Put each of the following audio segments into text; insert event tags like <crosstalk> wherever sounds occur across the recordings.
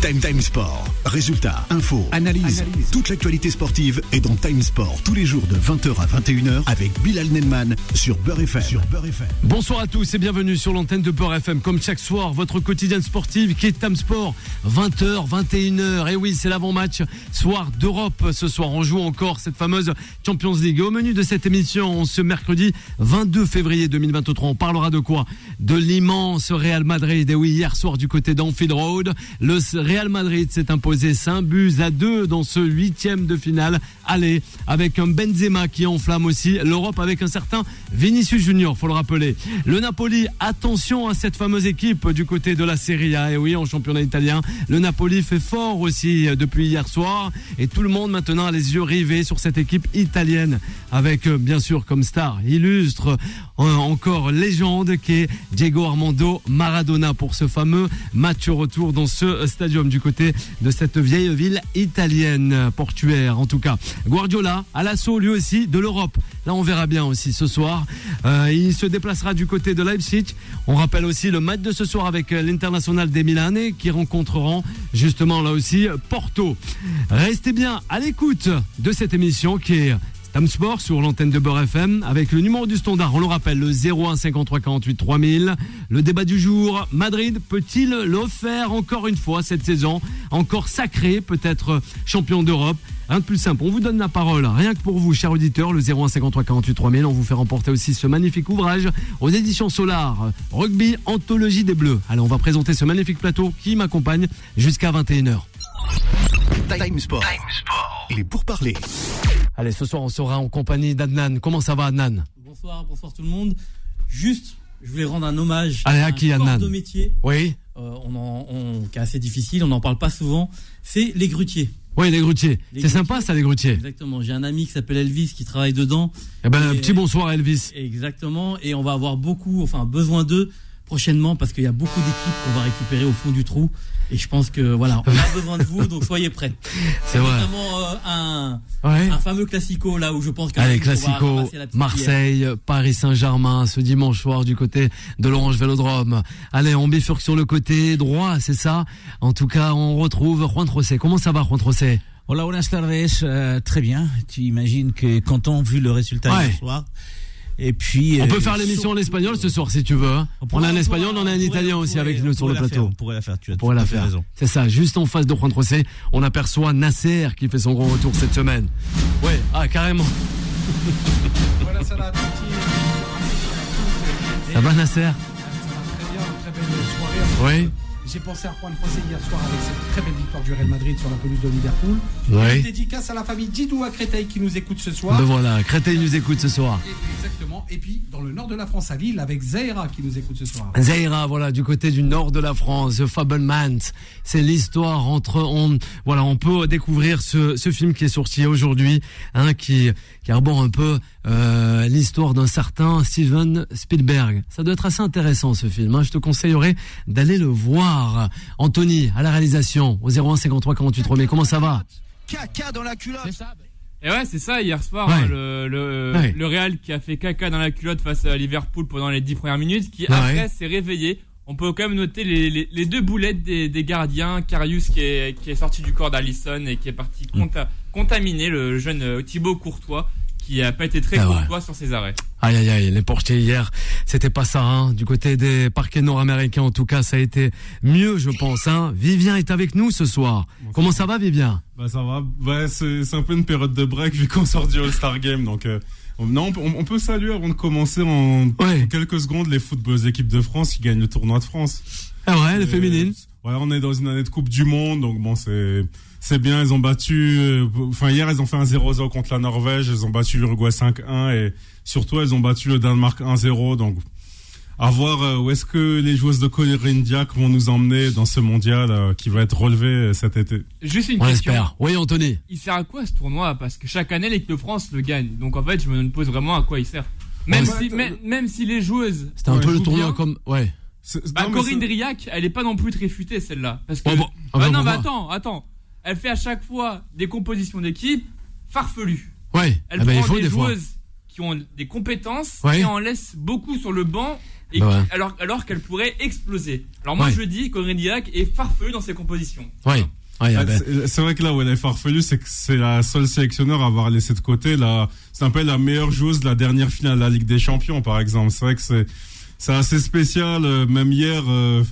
Time Time Sport. Résultats, infos, analyse. Toute l'actualité sportive est dans Time Sport tous les jours de 20h à 21h avec Bilal Nelman sur Beurre FM. Sur Beurre FM. Bonsoir à tous et bienvenue sur l'antenne de Beurre FM. Comme chaque soir, votre quotidienne sportive qui est Time Sport. 20h, 21h. Et oui, c'est l'avant-match soir d'Europe. Ce soir, on joue encore cette fameuse Champions League. Au menu de cette émission, ce mercredi 22 février 2023, on parlera de quoi? De l'immense Real Madrid. Et oui, hier soir du côté d'Anfield Road, le Real Madrid s'est imposé 5 buts à 2 dans ce huitième de finale. Allez, avec un Benzema qui enflamme aussi l'Europe avec un certain Vinicius Junior, faut le rappeler. Le Napoli, attention à cette fameuse équipe du côté de la Serie A. Et oui, en championnat italien, le Napoli fait fort aussi depuis hier soir. Et tout le monde maintenant a les yeux rivés sur cette équipe italienne. Avec euh, bien sûr comme star illustre, euh, encore légende qui est Diego Armando Maradona pour ce fameux match retour dans ce du côté de cette vieille ville italienne portuaire en tout cas. Guardiola à l'assaut lui aussi de l'Europe. Là on verra bien aussi ce soir. Euh, il se déplacera du côté de Leipzig. On rappelle aussi le match de ce soir avec l'international des Milanais qui rencontreront justement là aussi Porto. Restez bien à l'écoute de cette émission qui est Tam Sport sur l'antenne de Beurre FM avec le numéro du standard, on le rappelle, le 01 53 48 3000. Le débat du jour, Madrid peut-il le faire encore une fois cette saison? Encore sacré, peut-être champion d'Europe Rien de plus simple, on vous donne la parole, rien que pour vous, chers auditeurs, le 01 53 48 3000. On vous fait remporter aussi ce magnifique ouvrage aux éditions Solar, Rugby Anthologie des Bleus. Allez, on va présenter ce magnifique plateau qui m'accompagne jusqu'à 21h. Time Sport. Il est pour parler. Allez, ce soir, on sera en compagnie d'Adnan. Comment ça va, Adnan? Bonsoir, bonsoir tout le monde. Juste, je voulais rendre un hommage Allez, à un qui, corps Adnan? de métier Oui euh, on en, on- qui est assez difficile, on n'en parle pas souvent. C'est les grutiers. Oui, les grutiers. C'est sympa, ça, les grutiers. Exactement. J'ai un ami qui s'appelle Elvis qui travaille dedans. Eh ben, un Et- petit bonsoir, Elvis. Exactement. Et on va avoir beaucoup, enfin, besoin d'eux prochainement parce qu'il y a beaucoup d'équipes qu'on va récupérer au fond du trou. Et je pense que voilà, on a besoin de vous, donc soyez prêts. C'est vrai. Notamment euh, un, Ouais. un fameux classico là où je pense que Allez, on va Classico, Marseille, Paris Saint-Germain, ce dimanche soir du côté de l'Orange Vélodrome. Allez, on bifurque sur le côté droit, c'est ça? En tout cas, on retrouve Juan Trocé. Comment ça va, Juan Trocé Hola, buenas tardes. Euh, très bien. Tu imagines que content vu le résultat Ouais. hier soir. Et puis. On euh, peut faire l'émission en espagnol ce soir si tu veux. hein. On, a un espagnol, on a un italien aussi pourrait- avec nous sur le plateau. faire, on pourrait la faire. Tu as On tout pourrait la fait faire. raison. C'est ça, juste en face de Juan Trocé, on aperçoit Nasser qui fait son grand retour cette semaine. Ouais, ah carrément. Ça va, Ça va Nasser Très bien, très belle soirée. Oui. J'ai pensé à Juan José hier soir avec cette très belle victoire du Real Madrid sur la pelouse de Liverpool. Oui. Une dédicace à la famille Didou à Créteil qui nous écoute ce soir. Ben voilà, Créteil nous écoute ce soir. Exactement. Et puis dans le nord de la France à Lille avec Zaira qui nous écoute ce soir. Zaira, voilà, du côté du nord de la France, The Fablemans. C'est l'histoire entre, on, voilà, on peut découvrir ce, ce film qui est sorti aujourd'hui, hein, qui, qui arbore un peu euh, l'histoire d'un certain Steven Spielberg. Ça doit être assez intéressant ce film. Hein. Je te conseillerais d'aller le voir. Anthony, à la réalisation, au 01 53 48 3 Comment ça va Caca dans la culotte. Et ouais, c'est ça, hier soir, Ouais. hein, le, le, Ouais. le Real qui a fait caca dans la culotte face à Liverpool pendant les 10 premières minutes, qui Ouais. après s'est réveillé. On peut quand même noter les, les, les deux boulettes des, des gardiens, Karius qui est, qui est sorti du corps d'Alisson et qui est parti conta- contaminer le jeune euh, Thibaut Courtois, qui a pas été très Ah ouais. courtois sur ses arrêts. Aïe aïe aïe, les portiers hier, c'était pas ça, hein. Du côté des parquets nord-américains, en tout cas, ça a été mieux, je pense, hein. Vivien est avec nous ce soir. Comment ça va, Vivien? Bah ça va. Ouais, c'est un peu une période de break vu qu'on sort du All-Star Game. Donc, euh, on- non, on, peut- on peut saluer avant de commencer en Ouais. quelques secondes les footballs équipes de France qui gagnent le tournoi de France. Ah ouais, les féminines. Ouais, on est dans une année de Coupe du Monde, donc bon, c'est c'est bien. Ils ont battu. euh, Enfin, hier, ils ont fait un 0-0 contre la Norvège. Ils ont battu l'Uruguay 5-1 et surtout, ils ont battu le Danemark 1-0. Donc, à voir euh, où est-ce que les joueuses de Corinne Diac vont nous emmener dans ce mondial euh, qui va être relevé euh, cet été. Juste une On question. Oui, Anthony. Il sert à quoi ce tournoi? Parce que chaque année, l'équipe de France le gagne. Donc en fait, je me pose vraiment à quoi il sert. Même, Ouais. si, même, même si les joueuses. C'était un Ouais, peu le tournoi bien. comme, ouais. Bah, non, Corinne Driac, elle est pas non plus très futée celle-là. Parce que. Oh, bon. Ah, Ah bah, non, on mais attends, attends. Elle fait à chaque fois des compositions d'équipe farfelues. Ouais. Elle Ah bah, il prend faut des joueuses qui qui ont des compétences Ouais. et en laissent beaucoup sur le banc et Bah qui- alors, alors qu'elle pourrait exploser. Alors moi Ouais. je dis qu'Aurélien Diac est farfelu dans ses compositions. Ouais. Ouais, Ah, ben, c'est- C'est vrai que là où elle est farfelue, c'est que c'est la seule sélectionneur à avoir laissé de côté la, c'est un peu la meilleure joueuse de la dernière finale de la Ligue des Champions, par exemple. C'est vrai que c'est, c'est assez spécial. euh, Même hier, euh,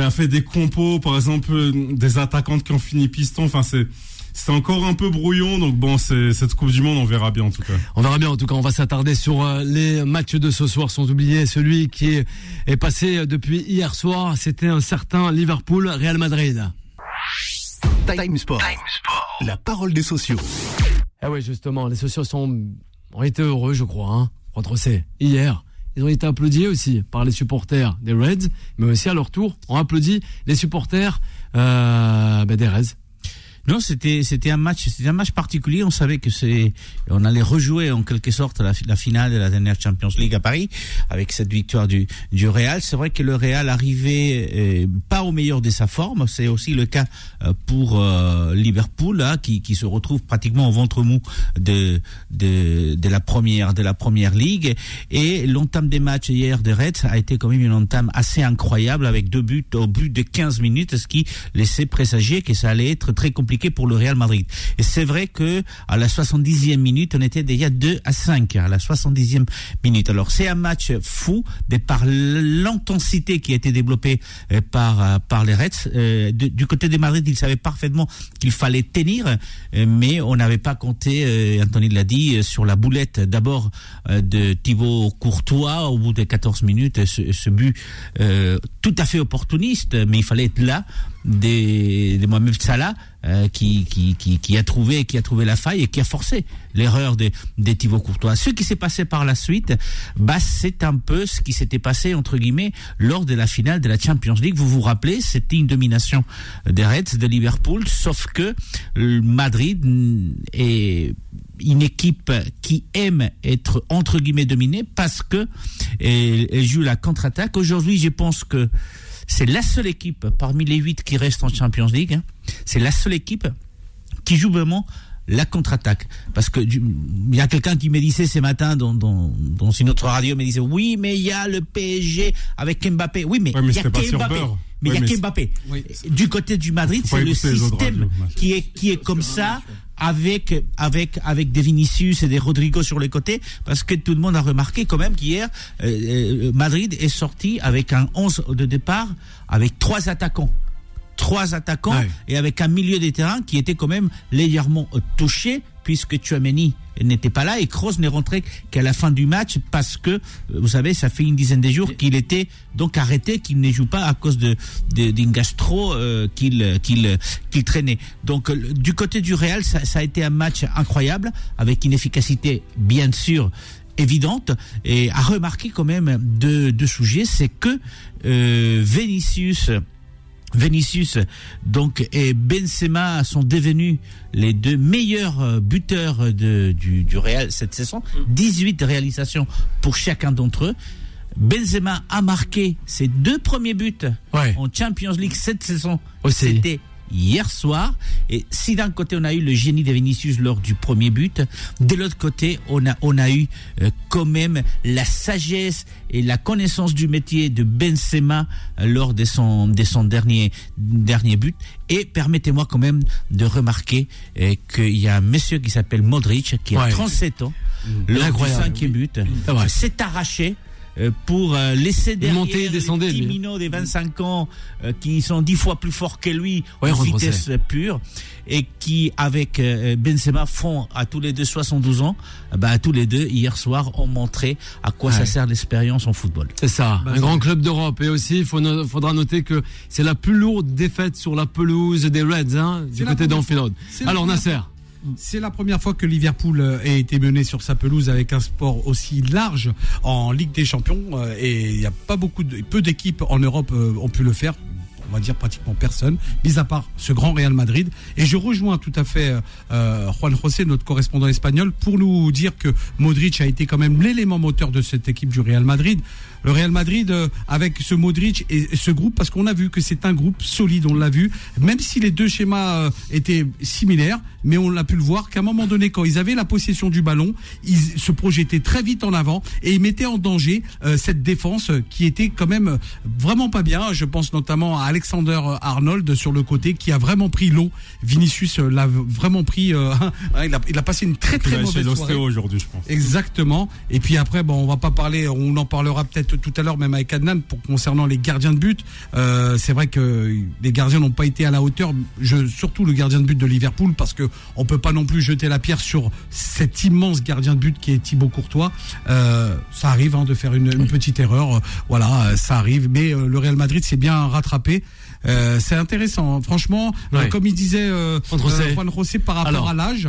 elle a fait des compos, par exemple, euh, des attaquantes qui ont fini piston. Enfin, c'est, c'est encore un peu brouillon. Donc bon, c'est, cette Coupe du Monde, on verra bien en tout cas. On verra bien. En tout cas, on va s'attarder sur euh, les matchs de ce soir, sans oublier celui qui est, est passé euh, depuis hier soir. C'était un certain Liverpool Real Madrid. Time Sport. La parole des sociaux. Ah oui, justement, les sociaux sont, ont été heureux, je crois, hein, contre ces hier. Ils ont été applaudis aussi par les supporters des Reds, mais aussi à leur tour, ont applaudi les supporters euh, ben, des Reds. Non, c'était c'était un match c'était un match particulier. On savait que c'est on allait rejouer en quelque sorte la, finale de la dernière Champions League à Paris avec cette victoire du du Real. C'est vrai que le Real arrivait euh, pas au meilleur de sa forme. C'est aussi le cas euh, pour euh, Liverpool hein, qui qui se retrouve pratiquement au ventre mou de de de la première de la première ligue et l'entame des matchs hier des Reds a été quand même une entame assez incroyable avec deux buts au but de 15 minutes, ce qui laissait présager que ça allait être très compliqué pour le Real Madrid. Et c'est vrai que à la 70e minute, on était déjà 2 à 5 à la 70e minute. Alors c'est un match fou de par l'intensité qui a été développée euh, par euh, par les Reds. Euh, de- du côté des Madrid, ils savaient parfaitement qu'il fallait tenir, mais on n'avait pas compté, Anthony l'a dit, sur la boulette d'abord de Thibaut Courtois au bout de 14 minutes, ce, but tout à fait opportuniste, mais il fallait être là des, des Mohamed Salah euh, qui, qui, qui, qui a trouvé qui a trouvé la faille et qui a forcé l'erreur de, de Thibaut Courtois. Ce qui s'est passé par la suite, bah c'est un peu ce qui s'était passé entre guillemets lors de la finale de la Champions League. Vous vous rappelez, c'était une domination des Reds de Liverpool, sauf que Madrid est une équipe qui aime être entre guillemets dominée parce que elle joue la contre-attaque. Aujourd'hui, je pense que c'est la seule équipe parmi les huit qui restent en Champions League. hein. C'est la seule équipe qui joue vraiment la contre-attaque. Parce que il y a quelqu'un qui me disait ce matin dans, dans, dans une autre radio, me disait oui, mais il y a le PSG avec Mbappé. Oui, mais Ouais, mais il y a c'était pas que sur Mais il Ouais, y a mais que c'est- Mbappé. Oui. Du côté du Madrid, c'est le système qui est qui est comme ça avec avec avec des Vinicius et des Rodrigo sur les côtés parce que tout le monde a remarqué quand même qu'hier euh, euh, Madrid est sorti avec un 11 de départ avec trois attaquants trois attaquants et avec un milieu des terrains qui était quand même légèrement touché puisque Chouameni n'était pas là et Kroos n'est rentré qu'à la fin du match parce que euh, vous savez ça fait une dizaine de jours qu'il était donc arrêté qu'il ne joue pas à cause de de- d'une gastro euh, qu'il qu'il qu'il traînait. Donc euh, du côté du Real ça, ça a été un match incroyable avec une efficacité bien sûr évidente. Et à remarquer quand même deux deux sujets c'est que euh, Vinicius Vinicius donc et Benzema sont devenus les deux meilleurs euh, buteurs de, du, du Real cette saison. 18 réalisations pour chacun d'entre eux. Benzema a marqué ses deux premiers buts Ouais. en Champions League cette saison. C'était hier soir. Et si d'un côté on a eu le génie de Vinicius lors du premier but, de l'autre côté on a on a eu euh, quand même la sagesse et la connaissance du métier de Benzema euh, lors de son de son dernier dernier but. Et permettez-moi quand même de remarquer euh, qu'il y a un monsieur qui s'appelle Modric qui a Ouais. 37 ans lors du cinquième but vrai. s'est arraché pour euh, laisser derrière et les petits des 25 ans euh, qui sont dix fois plus forts que lui Ouais, en vitesse pure et qui avec euh, Benzema font à tous les deux 72 ans bah à tous les deux hier soir ont montré à quoi Ouais. ça sert l'expérience en football. C'est ça, un grand club d'Europe. Et aussi, il faudra noter que c'est la plus lourde défaite sur la pelouse des Reds, hein, du côté d'Anfield. Alors Nasser, C'est la première fois que Liverpool euh, a été mené sur sa pelouse avec un sport aussi large en Ligue des Champions euh, et il n'y a pas beaucoup de peu d'équipes en Europe euh, ont pu le faire. On va dire pratiquement personne, mis à part ce grand Real Madrid. Et je rejoins tout à fait euh, euh, Juan José, notre correspondant espagnol, pour nous dire que Modric a été quand même l'élément moteur de cette équipe du Real Madrid. Le Real Madrid, euh, avec ce Modric et ce groupe, parce qu'on a vu que c'est un groupe solide, on l'a vu, même si les deux schémas euh, étaient similaires, mais on l'a pu le voir qu'à un moment donné, quand ils avaient la possession du ballon, ils se projetaient très vite en avant et ils mettaient en danger euh, cette défense qui était quand même vraiment pas bien. Je pense notamment à Alexander Arnold sur le côté qui a vraiment pris l'eau. Vinicius euh, l'a vraiment pris. euh, <laughs> il, a, il a passé une très Il très a chez mauvaise soirée. l'ostéo aujourd'hui, je pense. Exactement. Et puis après, bon, on va pas parler, on en parlera peut-être tout à l'heure, même avec Adnan, pour concernant les gardiens de but. Euh, c'est vrai que les gardiens n'ont pas été à la hauteur. Je, surtout le gardien de but de Liverpool, parce que on peut pas non plus jeter la pierre sur cet immense gardien de but qui est Thibaut Courtois. Euh, ça arrive hein, de faire une, une petite erreur. Euh, Voilà, euh, ça arrive. Mais euh, le Real Madrid s'est bien rattrapé. Euh, c'est intéressant, franchement. euh, Ouais. comme il disait euh, Juan José. euh, par rapport Alors. à l'âge.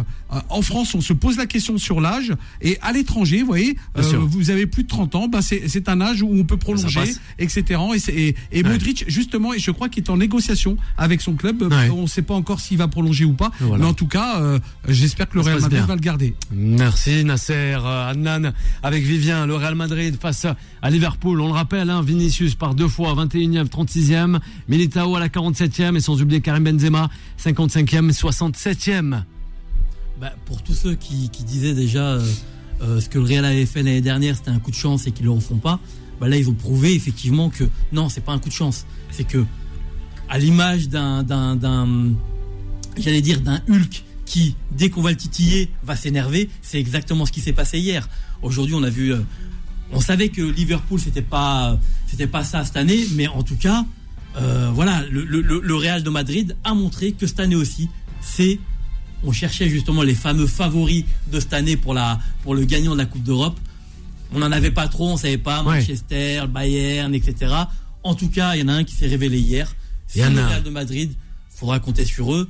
en France, on se pose la question sur l'âge. Et à l'étranger, vous voyez, vous avez plus de 30 ans, bah c'est un âge où on peut prolonger, etc. Et, et, et Ouais. Modric, justement, et je crois qu'il est en négociation avec son club. Ouais. On ne sait pas encore s'il va prolonger ou pas. Voilà. Mais en tout cas, j'espère que le Ça Real Madrid bien. va le garder. Merci Nasser, Adnan, avec Vivien, le Real Madrid face à Liverpool. On le rappelle, hein, Vinicius par deux fois, 21e, 36e, Militao à la 47e et sans oublier Karim Benzema, 55e, 67e. Bah, pour tous ceux qui, qui disaient déjà euh, euh, ce que le Real avait fait l'année dernière, c'était un coup de chance et qu'ils ne le refont pas, bah là ils ont prouvé effectivement que non, c'est pas un coup de chance. C'est que à l'image d'un- j'allais dire d'un Hulk qui, dès qu'on va le titiller, va s'énerver, c'est exactement ce qui s'est passé hier. Aujourd'hui, on a vu, euh, on savait que Liverpool c'était pas, c'était pas ça cette année, mais en tout cas, euh, voilà, le, le, le- le Real de Madrid a montré que cette année aussi, c'est on cherchait justement les fameux favoris de cette année pour, la, pour le gagnant de la Coupe d'Europe. On n'en avait pas trop, on savait pas, Ouais. Manchester, Bayern, etc. En tout cas, il y en a un qui s'est révélé hier. C'est le. Real de Madrid, faudra compter sur eux.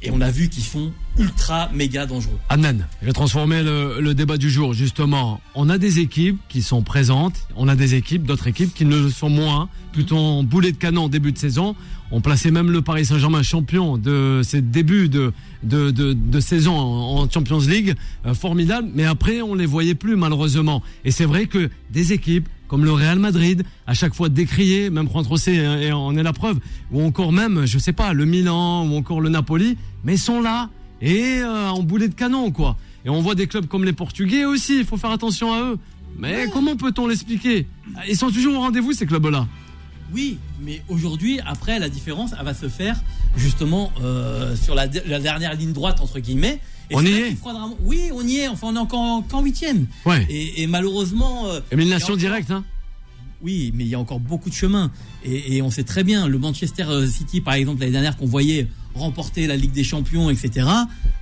Et on a vu qu'ils sont ultra méga dangereux. Adnan, je vais transformer le, le débat du jour, justement. On a des équipes qui sont présentes, on a des équipes, d'autres équipes qui ne le sont moins, plutôt en boulet de canon en début de saison. On plaçait même le Paris Saint-Germain champion de ses débuts de, de, de, de saison en, en Champions League, euh, formidable, mais après on les voyait plus malheureusement. Et c'est vrai que des équipes comme le Real Madrid, à chaque fois décrié, même Juan José et en est la preuve, ou encore même, je sais pas, le Milan ou encore le Napoli, mais ils sont là et euh, en boulet de canon quoi. Et on voit des clubs comme les Portugais aussi, il faut faire attention à eux. Mais comment peut-on l'expliquer? Ils sont toujours au rendez-vous ces clubs-là. Oui, mais aujourd'hui, après, la différence, elle va se faire justement euh, sur la, la dernière ligne droite, entre guillemets. Et On y est faudra Oui, on y est. Enfin, on est encore qu'en huitième. Ouais. Et, et malheureusement. euh, Élimination a encore- directe, hein Oui, mais il y a encore beaucoup de chemin. Et, et on sait très bien, le Manchester euh, City, par exemple, l'année dernière, qu'on voyait remporter la Ligue des Champions, etc.,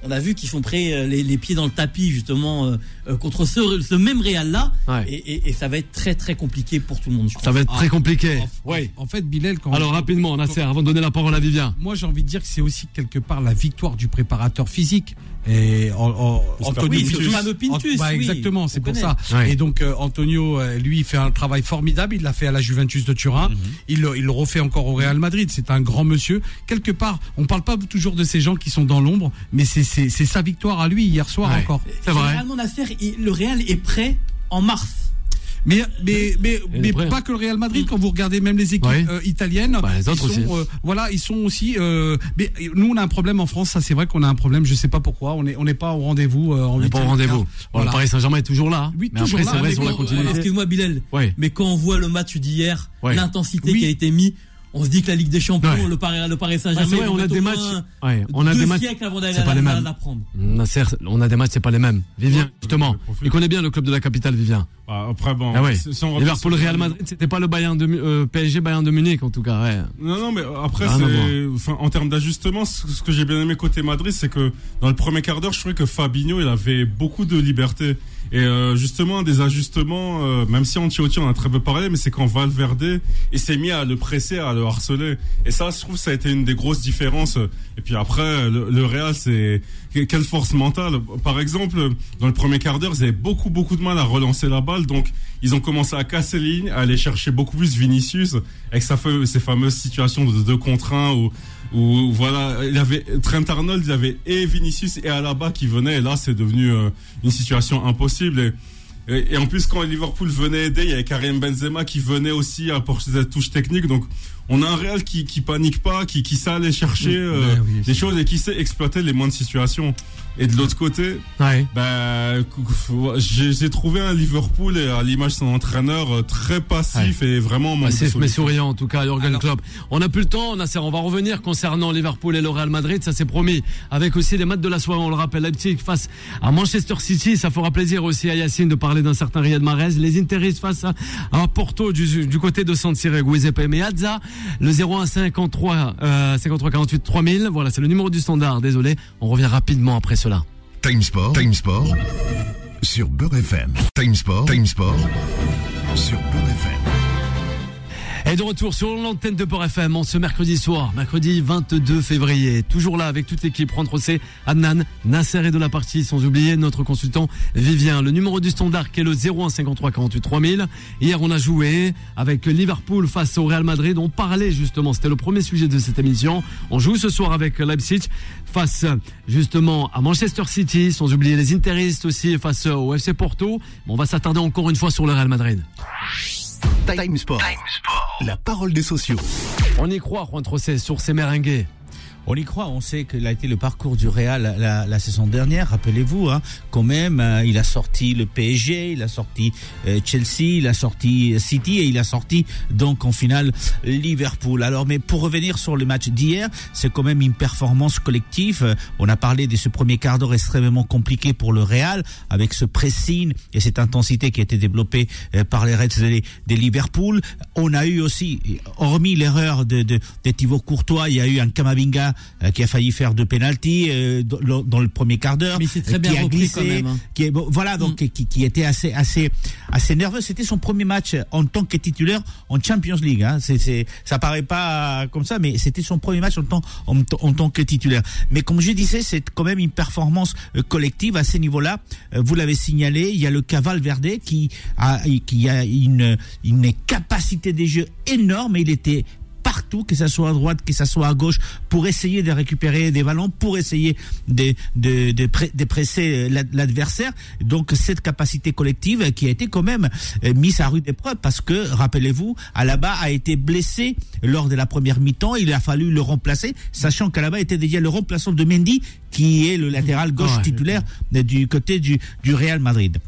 on a vu qu'ils sont prêts euh, les, les pieds dans le tapis, justement, euh, euh, contre ce, ce même Real-là. Ouais. Et, et- et ça va être très, très compliqué pour tout le monde, je pense. Ça va être très compliqué. En, Ouais. en fait, Bilal, quand Alors rapidement, Nasser, avant de donner la parole à Vivien. moi j'ai envie de dire que c'est aussi quelque part la victoire du préparateur physique. Et en, en- Antonio Oui, c'est le Pintus. Bah, oui, exactement, c'est on pour connaît. ça. Ouais. Et donc euh, Antonio, lui, il fait un travail formidable. Il l'a fait à la Juventus de Turin. Mhm. Il, le- il le refait encore au Real Madrid. C'est un grand monsieur. Quelque part, on parle pas toujours de ces gens qui sont dans l'ombre, mais c'est sa victoire à lui hier soir Ouais. encore. C'est vrai. Généralement, il- le Real est prêt en mars. Mais mais mais, après, pas que le Real Madrid. Quand vous regardez même les équipes Ouais. euh, italiennes, Bah, les autres ils sont, aussi. euh, voilà, ils sont aussi. euh, mais nous, on a un problème en France. Ça, c'est vrai qu'on a un problème. Je sais pas pourquoi. On est on n'est pas au rendez-vous. euh, en On n'est pas au rendez-vous. Voilà. Le Paris Saint-Germain est toujours là. hein. Oui, mais toujours après, là. Excuse-moi, Bilal. Ouais. Mais quand on voit le match d'hier, Ouais. l'intensité Oui. qui a été mise, on se dit que la Ligue des Champions, Ouais. le Paris, le Paris Bah, Saint-Germain, vont on a des matchs. Ouais, on a deux des matchs. siècles avant d'aller la, la- la prendre. On a des matchs, c'est pas les mêmes. Vivien, justement. le. Il connaît bien le club de la capitale, Vivien. Ah, après, bon. Ah on Liverpool, sur- Real Madrid, c'était pas le Bayern de euh, PSG Bayern de Munich en tout cas. Ouais. Non, non, mais après, c'est, enfin, en termes d'ajustement, ce ce que j'ai bien aimé côté Madrid, c'est que dans le premier quart d'heure, je trouvais que Fabinho, il avait beaucoup de liberté. Et euh, justement, des ajustements, euh, même si Antiotti en a très peu parlé, mais c'est quand Valverde il s'est mis à le presser, à le harceler. Et ça, je trouve, ça a été une des grosses différences. Et puis après, le, Real, c'est quelle force mentale. Par exemple, dans le premier quart d'heure, ils avaient beaucoup, beaucoup de mal à relancer la balle, donc ils ont commencé à casser les lignes, à aller chercher beaucoup plus Vinicius avec sa, ses fameuses situations de 2 contre 1 où, voilà, il y avait Trent Arnold, il y avait et Vinicius et Alaba qui venaient et là c'est devenu euh, une situation impossible et en plus quand Liverpool venait aider, il y avait Karim Benzema qui venait aussi apporter cette touche technique donc on a un Real qui, qui panique pas, qui, qui sait aller chercher euh, Ouais, oui, des c'est- choses et qui sait exploiter les moindres situations. Et de l'autre côté, Ouais. bah, j'ai j'ai trouvé un Liverpool et à l'image de son entraîneur euh, très passif et vraiment Passif mais souriant en tout cas, Jurgen Klopp. On n'a plus le temps, Nasser. On va revenir concernant Liverpool et le Real Madrid, ça c'est promis. Avec aussi les matchs de la soirée, on le rappelle, Leipzig face à Manchester City. Ça fera plaisir aussi à Yacine de parler d'un certain Riyad Mahrez. Les Interistes face à, à Porto du, du côté de San Siro, Giuseppe Meazza. Le 01 53 euh, 53 48 3000. Voilà, c'est le numéro du standard. Désolé. On revient rapidement après cela. Time Sport, Time Sport sur Beurre FM. Time Sport, Time Sport sur Beurre FM. Et de retour sur l'antenne de Port FM en ce mercredi soir, mercredi 22 février. Toujours là avec toute l'équipe, Juan Trocé, Adnan, Nasser est de la partie, sans oublier notre consultant Vivien. Le numéro du standard qui est le 01 53 48 3000. Hier on a joué avec Liverpool face au Real Madrid. On parlait justement, c'était le premier sujet de cette émission. On joue ce soir avec Leipzig face justement à Manchester City, sans oublier les Interistes aussi face au FC Porto. On va s'attarder encore une fois sur le Real Madrid. Time Sport, la parole des sociaux. On y croit, Juan Trocé, sur ces meringues. On y croit, on sait qu'il a été le parcours du Real la, saison dernière, rappelez-vous, hein, quand même, euh, il a sorti le PSG, il a sorti euh, Chelsea, il a sorti City et il a sorti donc en finale Liverpool. Alors, mais pour revenir sur le match d'hier, c'est quand même une performance collective. Euh, On a parlé de ce premier quart d'heure extrêmement compliqué pour le Real, avec ce pressing et cette intensité qui a été développée euh, par les Reds de, de Liverpool. On a eu aussi, hormis l'erreur de, de, Thibaut Courtois, il y a eu un Kamavinga euh, qui a failli faire deux pénalties euh, dans, le premier quart d'heure, euh, bien qui a glissé, quand même, hein. qui est bon, voilà donc qui, qui était assez assez assez nerveux. C'était son premier match en tant que titulaire en Champions League. Hein. C'est ça paraît pas comme ça, mais c'était son premier match en tant en, en tant que titulaire. Mais comme je disais, c'est quand même une performance euh, collective à ce niveau-là. Euh, vous l'avez signalé, il y a le Caval Verde qui a qui a une une capacité des jeux énorme. Et il était partout, que ça soit à droite, que ça soit à gauche, pour essayer de récupérer des ballons, pour essayer de, de, de, pré- de presser l'ad- l'adversaire. Donc cette capacité collective qui a été quand même euh, mise à rude épreuve parce que, rappelez-vous, Alaba a été blessé lors de la première mi-temps, il a fallu le remplacer, sachant qu'Alaba était déjà le remplaçant de Mendy, qui est le latéral gauche titulaire euh, du côté du, du Real Madrid.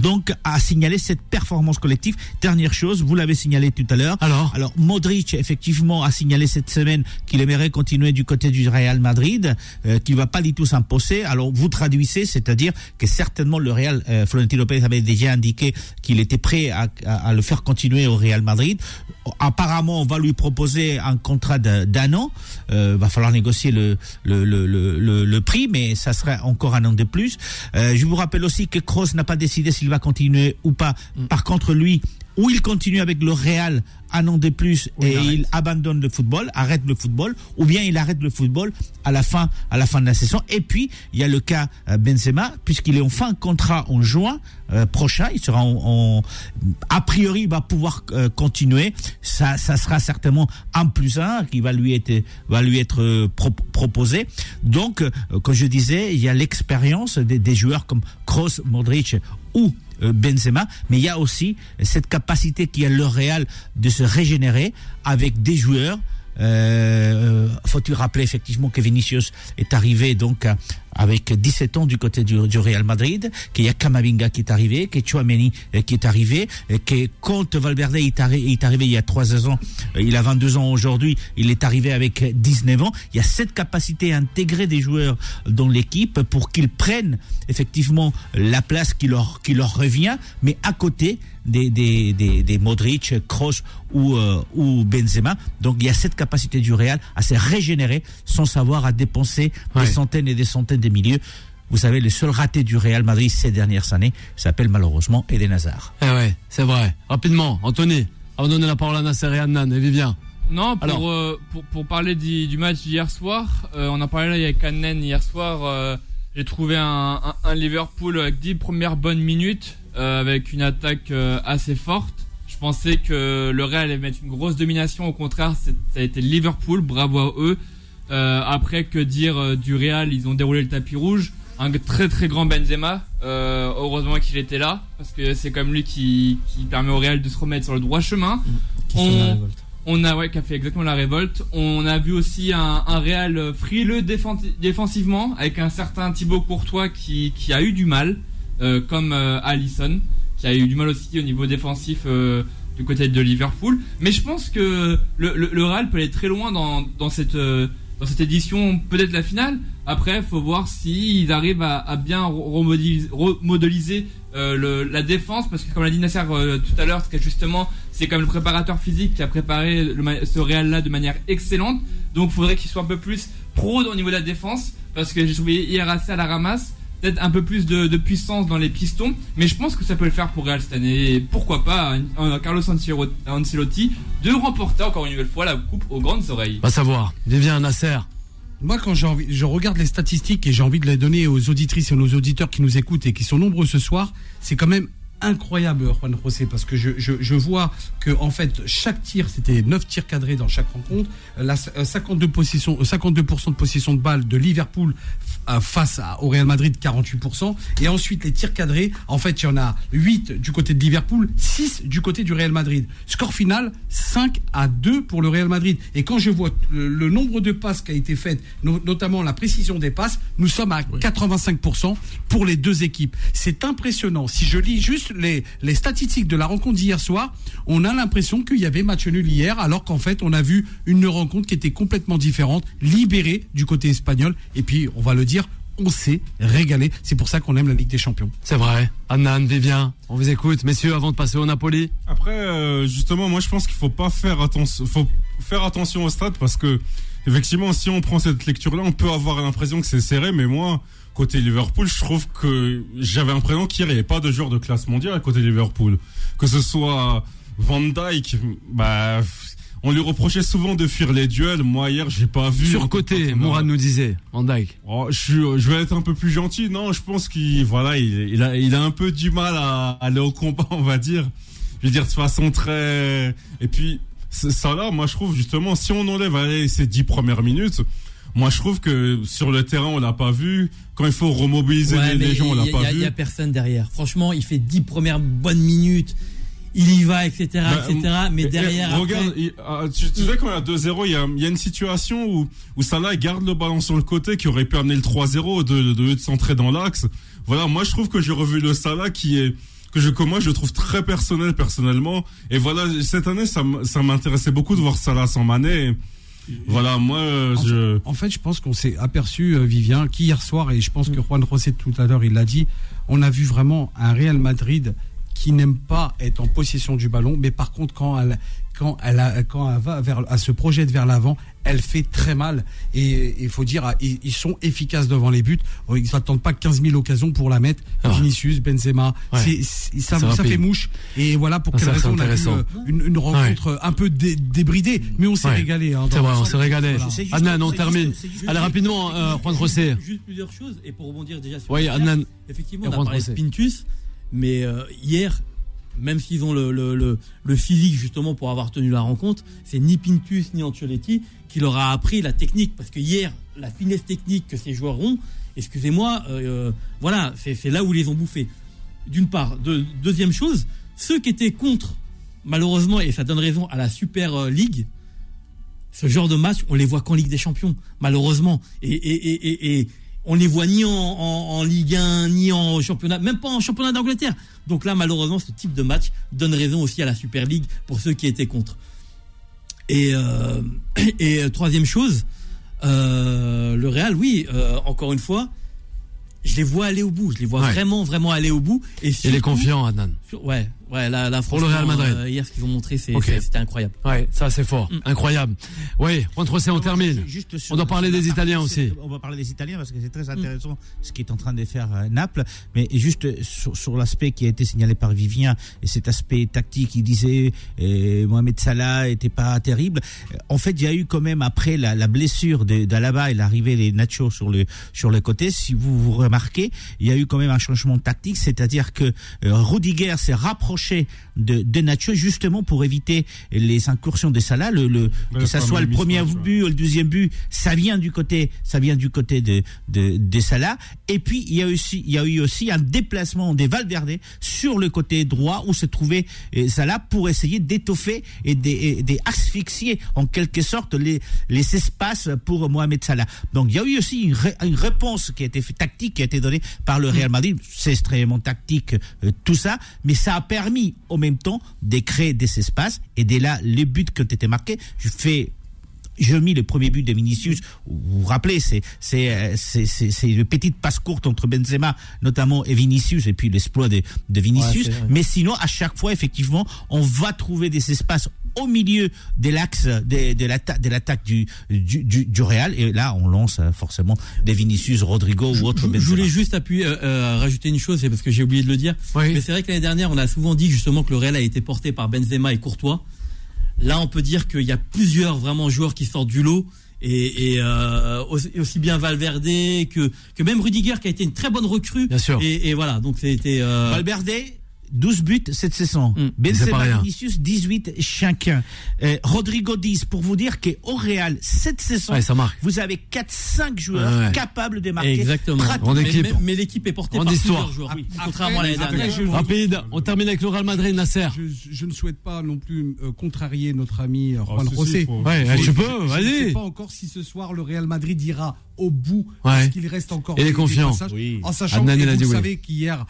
Donc, à signaler cette performance collective. Dernière chose, vous l'avez signalé tout à l'heure. Alors Alors, Modric, effectivement, a signalé cette semaine qu'il aimerait continuer du côté du Real Madrid, euh, qu'il va pas du tout s'imposer. Alors, vous traduisez, c'est-à-dire que certainement le Real, euh, Florentino Lopez avait déjà indiqué qu'il était prêt à, à- à le faire continuer au Real Madrid. Apparemment, on va lui proposer un contrat d'un an. Euh, va falloir négocier le, le, le, le, prix, mais ça serait encore un an de plus. Euh, je vous rappelle aussi que Kroos n'a pas décidé s'il va continuer ou pas. Par contre, lui, ou il continue avec le Real un an de plus il et il abandonne le football, arrête le football, ou bien il arrête le football à la fin, à la fin de la saison. Et puis il y a le cas euh, Benzema, puisqu'il est en fin de contrat en juin euh, prochain, il sera en, en- a priori il va pouvoir euh, continuer. Ça, ça sera certainement un plus un qui va lui être, va lui être euh, pro- proposé. Donc, comme je disais, il y a l'expérience des, des joueurs comme Kroos, Modric ou Benzema, mais il y a aussi cette capacité qui a le Real de se régénérer avec des joueurs. Euh, faut-il rappeler effectivement que Vinicius est arrivé donc avec 17 ans du côté du, du Real Madrid, qu'il y a Kamavinga qui est arrivé, que Chouameni euh, qui est arrivé, et que quand Valverde est, arri- est arrivé il y a 3 ans, euh, il a 22 ans aujourd'hui, il est arrivé avec 19 ans. Il y a cette capacité à intégrer des joueurs dans l'équipe pour qu'ils prennent effectivement la place qui leur, qui leur revient, mais à côté des, des, des, des Modric, Kroos ou, euh, ou Benzema. Donc il y a cette capacité du Real à se régénérer sans savoir à dépenser Ouais. des centaines et des centaines de milieux. Vous savez, le seul raté du Real Madrid ces dernières années s'appelle malheureusement Eden Hazard. Eh ouais, c'est vrai. Rapidement, Anthony, avant de donner la parole à Nasser et Adnan et Vivien. Non, pour, Alors. euh, pour, pour parler du, du match d'hier soir, euh, on a parlé là avec Annen hier soir. euh, J'ai trouvé un, un, un Liverpool avec 10 premières bonnes minutes, euh, avec une attaque euh, assez forte. Je pensais que le Real allait mettre une grosse domination. Au contraire, ça a été Liverpool. Bravo à eux. Euh, après, que dire euh, du Real? Ils ont déroulé le tapis rouge. Un très très grand Benzema. Euh, heureusement qu'il était là, parce que c'est comme lui qui, qui permet au Real de se remettre sur le droit chemin. Qui On- sonne la révolte. On a ouais, qui a fait exactement la révolte. On a vu aussi un, un Real frileux défen- défensivement avec un certain Thibaut Courtois qui, qui a eu du mal, euh, comme Alisson, qui a eu du mal aussi au niveau défensif du côté de Liverpool. Mais je pense que le, le, le Real peut aller très loin dans, dans cette dans cette édition, peut-être la finale. Après, faut voir s'ils arrivent à, bien remodéliser, euh, la défense, parce que comme l'a dit Nasser euh, tout à l'heure, justement, c'est comme le préparateur physique qui a préparé le ce Real-là de manière excellente. Donc, faudrait qu'il soit un peu plus pro au niveau de la défense, parce que j'ai trouvé hier assez à la ramasse. Peut-être un peu plus de, de puissance dans les pistons, mais je pense que ça peut le faire pour Real cette année. Et pourquoi pas un, un Carlos Ancelo- Ancelotti de remporter encore une nouvelle fois la coupe aux grandes oreilles. Va savoir. Vivien, Nasser. Moi, quand j'ai envie, je regarde les statistiques et j'ai envie de les donner aux auditrices et aux auditeurs qui nous écoutent et qui sont nombreux ce soir, c'est quand même incroyable, Juan José, parce que je, je, je vois que en fait chaque tir, c'était 9 tirs cadrés dans chaque rencontre, la euh, 52 possession, euh, 52% de possession de balles de Liverpool euh, face à, au Real Madrid 48%, et ensuite les tirs cadrés, en fait il y en a 8 du côté de Liverpool, 6 du côté du Real Madrid. Score final 5 à 2 pour le Real Madrid. Et quand je vois le, le nombre de passes qui a été faites, no- notamment la précision des passes, nous sommes à 85% pour les deux équipes. C'est impressionnant. Si je lis juste les, les statistiques de la rencontre d'hier soir, on a l'impression qu'il y avait match nul hier, alors qu'en fait, on a vu une rencontre qui était complètement différente, libérée du côté espagnol. Et puis, on va le dire, on s'est régalé. C'est pour ça qu'on aime la Ligue des Champions. C'est vrai. Annan, Vivien, on vous écoute. Messieurs, avant de passer au Napoli. Après, euh, justement, moi je pense qu'il faut pas faire attention, faut faire attention au stade parce que effectivement, si on prend cette lecture-là, on peut avoir l'impression que c'est serré, mais moi, côté Liverpool, je trouve que j'avais l'impression qu'hier il n'y avait pas de joueur de classe mondiale côté Liverpool, que ce soit Van Dijk, bah. On lui reprochait souvent de fuir les duels. Moi, hier, j'ai pas vu. Surcoté, Mourad nous disait. Van Dijk. Oh, je, je vais être un peu plus gentil. Non, je pense qu'il voilà, il, il a, il a un peu du mal à aller au combat, on va dire. Je veux dire de façon très. Et puis ça là, moi je trouve justement, si on enlève allez, ces dix premières minutes, moi je trouve que sur le terrain on l'a pas vu. Quand il faut remobiliser Ouais, les, mais les gens, on l'a pas il y a- vu. Il y a personne derrière. Franchement, il fait 10 premières bonnes minutes. Il y va, etc., Bah, etc. Mais et- et derrière, regarde, après- il- ah, tu, tu sais quand il y a 2-0, il y a, il y a une situation où, où Salah garde le ballon sur le côté qui aurait pu amener le 3-0 de, de, de centrer dans l'axe. Voilà, moi je trouve que j'ai revu le Salah qui est que je que moi je le trouve très personnel personnellement et voilà cette année ça m'intéressait beaucoup de voir Salah sans Mané. Voilà, moi euh, En je En fait, je pense qu'on s'est aperçu, euh, Vivien, qu'hier soir, et je pense que Juan José tout à l'heure, il l'a dit, on a vu vraiment un Real Madrid qui n'aime pas être en possession du ballon, mais par contre, quand elle, quand elle, a- quand elle va vers, elle se projette vers l'avant, elle fait très mal. Et il faut dire, ils, ils sont efficaces devant les buts. Ils ne s'attendent pas 15 000 occasions pour la mettre. Ah. Vinicius, Benzema, Ouais. ça, fait mouche. Et voilà pour Ah, quelle raison on a euh, une, une rencontre un peu dé- débridée. Mais on s'est Ouais. régalé. hein, C'est vrai, on s'est régalé. Voilà. Adnan, on termine. juste- c'est juste- Allez, rapidement, euh, Juan José. Juste plusieurs choses, et pour rebondir déjà sur Oui, Adnan. effectivement, on a Juan parlé de Pintus, mais euh, hier, même s'ils ont le, physique justement pour avoir tenu la rencontre, c'est ni Pintus ni Ancelotti qui leur a appris la technique, parce que hier, la finesse technique que ces joueurs ont, excusez-moi, euh, voilà, c'est là où ils les ont bouffés. D'une part. De- deuxième chose, ceux qui étaient contre, malheureusement, et ça donne raison à la Super euh, League, ce genre de match, on les voit qu'en Ligue des Champions, malheureusement. Et on les voit ni en, en, en Ligue 1, ni en championnat, même pas en championnat d'Angleterre. Donc là, malheureusement, ce type de match donne raison aussi à la Super League pour ceux qui étaient contre. Et, euh, <clears throat> et euh, troisième chose, euh, le Real, oui, euh, encore une fois, je les vois aller au bout. Je les vois Ouais. vraiment, vraiment aller au bout. Et Il est surtout- confiant, Adnan. sur- Ouais, ouais, là, là Pour le Real Madrid. euh, hier, ce qu'ils ont montré, c'était incroyable. Ouais, ça c'est fort. Mm. Incroyable. Oui, Juan José, on termine. Juste sur- On doit parler des Italiens aussi. On va parler des Italiens parce que c'est très intéressant ce qui est en train de faire euh, Naples. Mais juste sur, sur l'aspect qui a été signalé par Vivien et cet aspect tactique, il disait euh, Mohamed Salah était pas terrible. Euh, En fait, il y a eu quand même après la, la blessure de- d'Alaba et l'arrivée des Nacho sur le sur le côté. Si vous vous remarquez, il y a eu quand même un changement tactique, c'est-à-dire que euh, Rudiger s'est rapproché de, de Nacho justement pour éviter les incursions de Salah. Le, le Ouais, que ça soit le premier ouais. but ou le deuxième but, ça vient du côté, ça vient du côté de de, de Salah. Et puis il y a aussi, il y a eu aussi un déplacement des Valverde sur le côté droit où se trouvait euh, Salah pour essayer d'étoffer et d'asphyxier en quelque sorte les les espaces pour Mohamed Salah. Donc il y a eu aussi une, ré- une réponse qui a été tactique qui a été donnée par le Real Madrid. C'est extrêmement tactique euh, tout ça, mais ça a permis en même temps de créer des espaces et dès là les buts qui ont été marqués. Je fais je mis le premier but de Vinicius. Vous vous rappelez, c'est c'est c'est une petite passe courte entre Benzema notamment et Vinicius et puis l'exploit de de Vinicius. Ouais. Mais sinon, à chaque fois, effectivement, on va trouver des espaces au milieu de l'axe de, de l'attaque de l'attaque du, du du du Real et là on lance euh, forcément des Vinicius, Rodrigo ou autre Je, je voulais juste appuyer, euh, euh, rajouter une chose, c'est parce que j'ai oublié de le dire. Oui. Mais c'est vrai que l'année dernière, on a souvent dit justement que le Real a été porté par Benzema et Courtois. Là, on peut dire qu'il y a plusieurs vraiment joueurs qui sortent du lot. Et, et, euh, aussi, aussi bien Valverde que, que même Rudiger qui a été une très bonne recrue. Bien sûr. Et, et voilà, donc c'était. Euh, Valverde 12 buts cette saison. Mm. Pas Benzema, rien. Vinicius 18 chacun. Euh, Rodrigo 10 pour vous dire qu'au Real cette saison Ouais, ça marque. vous avez 4 5 joueurs Ouais, ouais. capables de marquer. Exactement. mais, équipe. mais- mais l'équipe est portée Grande par histoire. plusieurs joueurs, oui, Après- contrairement à l'année après, dernière. je- Rapide, on termine avec le Real Madrid, Nasser. Je, je ne souhaite pas non plus euh, contrarier notre ami euh, Oh, Juan si, José. faut- Ouais, Je- tu peux, je- Je ne vas-y. sais pas encore si ce soir le Real Madrid ira au bout Ouais. parce qu'il reste encore Il est des- des confiant. passages. Oui. En sachant Adnan, que vous savez qu'hier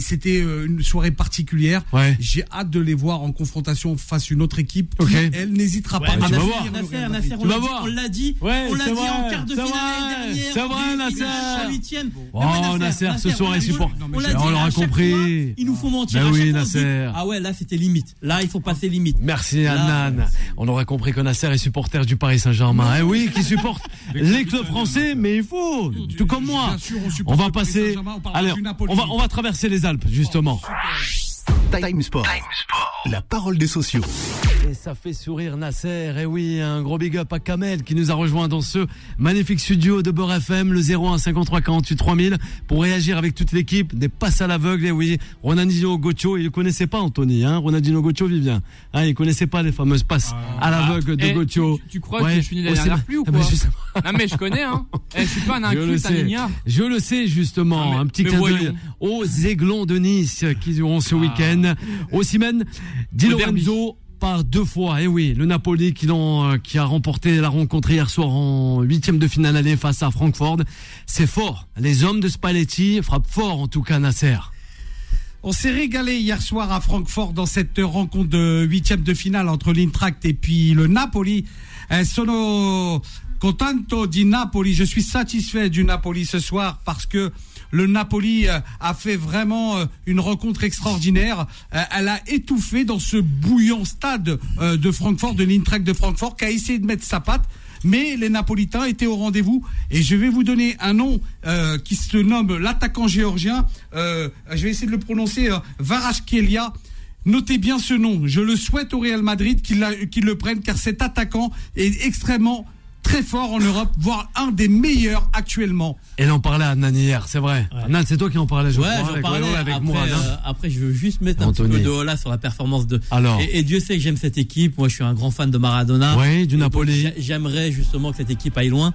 c'était euh, une soirée particulière. Ouais. J'ai hâte de les voir en confrontation face à une autre équipe elle, n'hésitera pas Ouais, à tu vas fuir voir. le Nasser, on l'a dit- voir. on l'a dit, Ouais, on l'a c'est dit vrai, en quart de finale l'année dernière. c'est vrai, Nasser. Oh, Nasser, ce soir, on il l'a dit, supporte. On l'aura compris. Ils nous font mentir. Ben à oui, Nasser. Ah ouais, là c'était limite. Là, il faut passer limite. Merci Là, Adnan. On aura compris que Nasser est supporter du Paris Saint-Germain. Eh oui, qui supporte <laughs> les clubs français, mais il faut, tout comme moi. On va passer. Va, on va traverser les Alpes, justement. Time Sport. La parole des sociaux. Et ça fait sourire Nasser. Et oui, un gros big up à Kamel qui nous a rejoint dans ce magnifique studio de Beurre FM, le 01 53 48 3000, pour réagir avec toute l'équipe. Des passes à l'aveugle. Et oui, Ronaldinho Gocho, il ne connaissait pas Anthony, hein. Ronaldinho Gocho, Vivien. Hein, il connaissait pas les fameuses passes à l'aveugle de Eh, Gocho. tu- tu crois que je finis la dernière pluie ou Ah, mais quoi je sais pas. Non mais je connais hein. Eh, je suis pas un Je sais. ignare. Je le sais justement. Non, mais- un petit mais clin d'œil aux Aiglons de Nice qui auront ce week-end. Au Simen, Di. Lorenzo par deux fois. Et oui, le Napoli qui, euh, qui a remporté la rencontre hier soir en huitième de finale aller face à Francfort. C'est fort. Les hommes de Spalletti frappent fort en tout cas Nasser. On s'est régalé hier soir à Francfort dans cette rencontre de huitième de finale entre l'Intract et puis le Napoli. Eh, sono contento di Napoli. Je suis satisfait du Napoli ce soir parce que le Napoli euh, a fait vraiment euh, une rencontre extraordinaire. Euh, Elle a étouffé dans ce bouillant stade de Francfort, de l'Intract de Francfort, qui a essayé de mettre sa patte. Mais les Napolitains étaient au rendez-vous et je vais vous donner un nom qui se nomme l'attaquant géorgien. Je vais essayer de le prononcer. Euh, Varashkelia. Notez bien ce nom. Je le souhaite au Real Madrid qu'il le prenne car cet attaquant est extrêmement très fort en Europe, voire un des meilleurs actuellement. Et l'en parlait à Nan hier, c'est vrai. Nan, c'est toi qui en parlais, je Ouais, crois, j'en avec, parlais. ouais, avec après, Mourad, hein. euh, après, je veux juste mettre un petit peu de hola sur la performance de. Alors. Et, et Dieu sait que j'aime cette équipe. Moi, je suis un grand fan de Maradona. Oui, du Napoli. j'a- J'aimerais justement que cette équipe aille loin.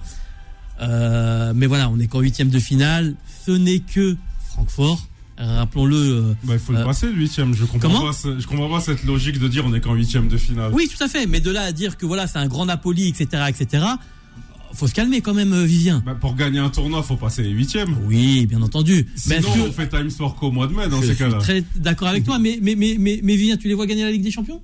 Euh, mais voilà, on est qu'en huitième de finale. Ce n'est que Francfort. Rappelons-le. euh, Bah, il faut le Euh, passer, le huitième. Je comprends pas, je comprends pas cette logique de dire on est qu'en huitième de finale. Oui, tout à fait. Mais de là à dire que voilà, c'est un grand Napoli, etc., etc. Faut se calmer quand même, euh, Vivien. Bah, pour gagner un tournoi, faut passer les huitièmes. Oui, bien entendu. Mais Sinon, que- on fait time sport qu'au mois de mai dans je ces suis cas-là. très d'accord avec toi, mais, mais, mais, mais, mais Vivien, tu les vois gagner la Ligue des Champions?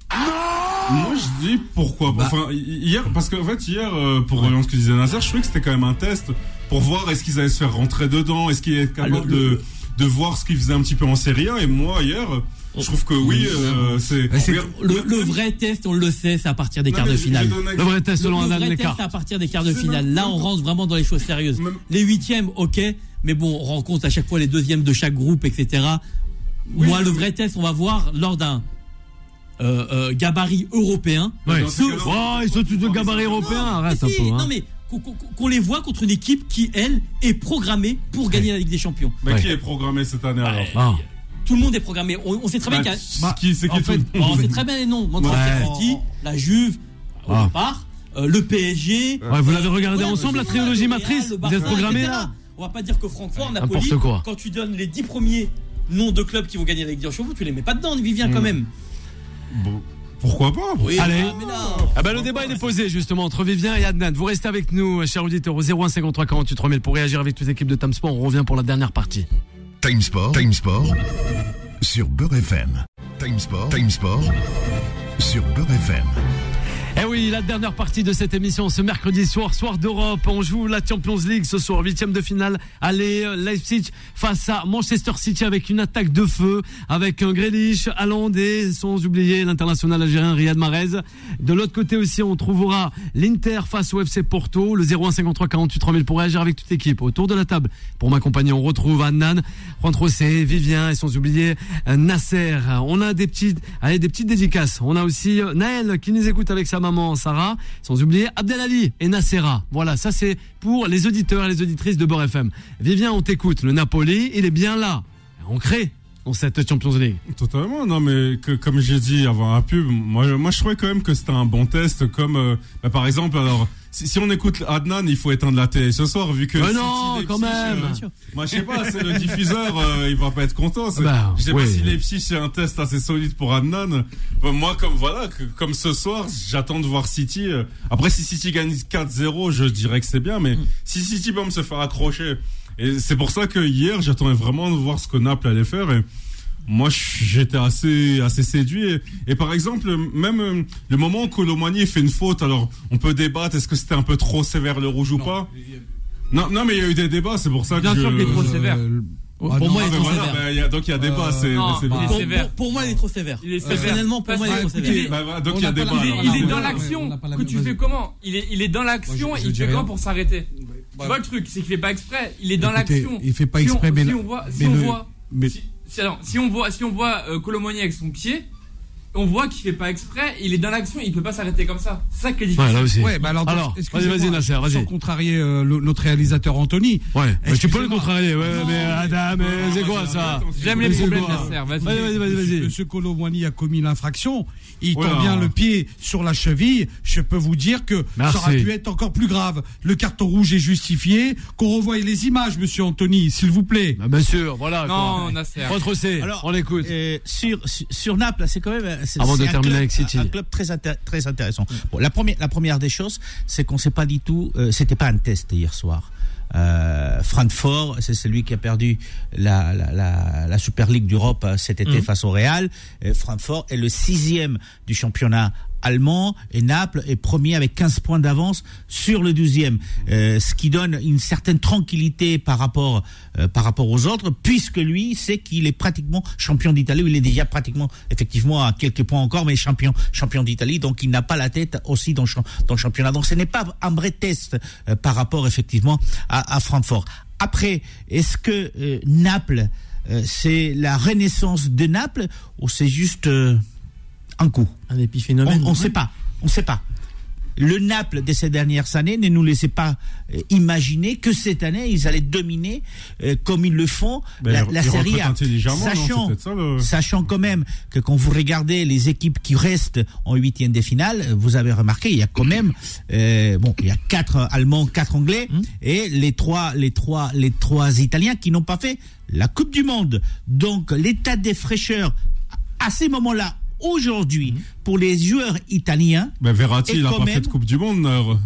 Moi, je dis pourquoi. pas. Enfin, hi- hier, parce qu'en fait, hier, pour revenir à ce que disait Nazar, je trouvais que c'était quand même un test pour voir est-ce qu'ils allaient se faire rentrer dedans, est-ce qu'ils étaient capables Ah, le- de, voir ce qu'ils faisaient un petit peu en Série A. Et moi, hier, je trouve que oui, euh, c'est. le, le vrai test, on le sait, c'est à partir des Non, quarts de finale. Le vrai test Le, selon le Nan vrai test, c'est à partir des quarts de finale. même- Là, on rentre vraiment dans les choses sérieuses. Même- Les huitièmes, ok, mais bon, on rencontre à chaque fois les deuxièmes de chaque groupe, etc. Oui, Moi, le vrai test, on va voir lors d'un euh, euh, gabarit européen. Ouais. Oh, ils sont tous de gabarit européen, arrête un peu. hein. Non, mais qu'on- les voit contre une équipe qui, elle, est programmée pour gagner la Ligue des Champions. Bah, Ouais. qui est programmé cette année alors Ah. tout le monde est programmé. On, on sait très bien Bah, qu'il y a. Bah, qui c'est qui en tout fait, le Bon, on sait très bien les noms. Manchester Ouais. City, la Juve, au Ah. départ, euh, le PSG. Ouais, vous l'avez regardé Ouais, ensemble, la trilogie matrice Vous êtes programmé On va pas dire que Francfort, Napoli, quoi. quand tu donnes les 10 premiers noms de clubs qui vont gagner la Ligue des Champions, tu les mets pas dedans, Vivien, Hmm. quand même. Bon, pourquoi pas Oui, Allez. ah, mais non. Ah bah le débat il est posé justement entre Vivien et Adnan. Vous restez avec nous, chers auditeurs, au 01 53 48 3000 pour réagir avec toutes les équipes de Tam Sport. On revient pour la dernière partie. Time Sport, Time Sport sur Beurre FM. Time Sport, Time Sport sur Beurre FM. Eh oui, la dernière partie de cette émission ce mercredi soir, soir d'Europe. On joue la Champions League ce soir, huitième de finale. Allez, euh, Leipzig face à Manchester City avec une attaque de feu, avec un Grealish, Haaland et sans oublier l'international algérien Riyad Mahrez. De l'autre côté aussi, on trouvera l'Inter face au FC Porto, le 01 53 48 3000 pour réagir avec toute l'équipe. Autour de la table, pour m'accompagner, on retrouve Annan, Juan Rossé, Vivien et sans oublier euh, Nasser. On a des petites, des petites dédicaces. On a aussi euh, Naël qui nous écoute avec sa maman Sarah, sans oublier Abdelali et Nassera. Voilà, ça c'est pour les auditeurs et les auditrices de Beurre FM. Vivien, on t'écoute. Le Napoli, il est bien là. Ancré dans cette Champions League. Totalement, non, mais que, comme j'ai dit avant la pub, moi, moi je trouvais quand même que c'était un bon test. Comme euh, bah, par exemple, alors si, si on écoute Adnan, il faut éteindre la télé ce soir vu que. Mais non, quand même. euh, moi je sais pas, c'est le diffuseur, euh, il va pas être content. Bah, je sais oui. pas si Leipzig c'est un test assez solide pour Adnan. Bah, moi comme voilà, que- comme ce soir, j'attends de voir City. euh. Après si City gagne 4-0, je dirais que c'est bien, mais si City peut me se faire accrocher, et c'est pour ça que hier j'attendais vraiment de voir ce que Naples allait faire. Et, moi, j'étais assez, assez séduit. Et, et par exemple, même euh, le moment où Colomani fait une faute, alors on peut débattre, est-ce que c'était un peu trop sévère le rouge ou pas? Non, non, mais il y a eu des débats, c'est pour ça Bien que sûr je... qu'il est trop Euh, sévère. ah Pour non, moi, Ah, il est trop voilà, sévère. y a- donc il y a débat, c'est non, bien. est Pour, sévère. pour- pour moi, il est trop sévère. Il est sévère. Personnellement, pour moi, il est trop sévère. Bah, bah, donc On il y a n'a pas débat. Il, alors, il là, est dans bien. l'action. on n'a pas la Que tu fais comment? Il est, il est dans l'action il fait comment pour s'arrêter? Tu Bah, vois le truc, c'est qu'il fait pas exprès. Il est dans l'action. il fait pas exprès, mais on voit, si alors, si on voit, si on voit euh, Colomoni avec son pied, on voit qu'il fait pas exprès. Il est dans l'action, il peut pas s'arrêter comme ça. C'est ça qui est difficile. Ouais, là. Ouais, bah alors, Alors, vas-y, excusez-moi, vas-y, Nasser, vas-y. Sans contrarier euh, le- notre réalisateur Anthony. Ouais, mais tu peux le contrarier. Ouais, Non, mais Adam, mais c'est quoi ça J'aime les c'est problèmes, Nasser. Vas-y. Vas-y, vas-y, vas-y. Monsieur Colomboigny a commis l'infraction. Il Voilà. tend bien le pied sur la cheville. Je peux vous dire que Merci. ça aurait pu être encore plus grave. Le carton rouge est justifié. Qu'on revoie les images, monsieur Anthony, s'il vous plaît. Bah, bien sûr, voilà. Non, quoi. Nasser. Retrocé, Alors, on l'écoute. Euh, sur, Naples, c'est quand même c'est- Avant de c'est un terminer club- avec City. Un club très intér- très intéressant. Bon, la première la première des choses, c'est qu'on sait pas du tout. euh, C'était pas un test hier soir. Euh, Francfort, c'est celui qui a perdu la, la, la, la Super League d'Europe euh, cet été face au Real. Francfort est le sixième du championnat allemand et Naples est premier avec 15 points d'avance sur le 12e, euh, ce qui donne une certaine tranquillité par rapport euh, par rapport aux autres, puisque lui sait qu'il est pratiquement champion d'Italie, il est déjà pratiquement effectivement à quelques points encore, mais champion champion d'Italie, donc il n'a pas la tête aussi dans dans le championnat. Donc ce n'est pas un vrai test euh, par rapport effectivement à, à Francfort. Après, est-ce que euh, Naples euh, c'est la renaissance de Naples ou c'est juste un coup Un épiphénomène. on ne sait pas. On sait pas. Le Naples de ces dernières années ne nous laissait pas euh, imaginer que cette année ils allaient dominer euh, comme ils le font Ben, la, la Serie A. Sachant, peut-être ça, le- sachant quand même que quand vous regardez les équipes qui restent en huitième de finale, euh, vous avez remarqué il y a quand même euh, bon il y a quatre Allemands, quatre Anglais Hum. et les trois les trois les trois Italiens qui n'ont pas fait la Coupe du Monde. Donc l'état des fraîcheurs à ces moments-là aujourd'hui Hum. Pour les joueurs italiens Ben, Verratti, il a quand pas même- fait de Coupe du Monde. non,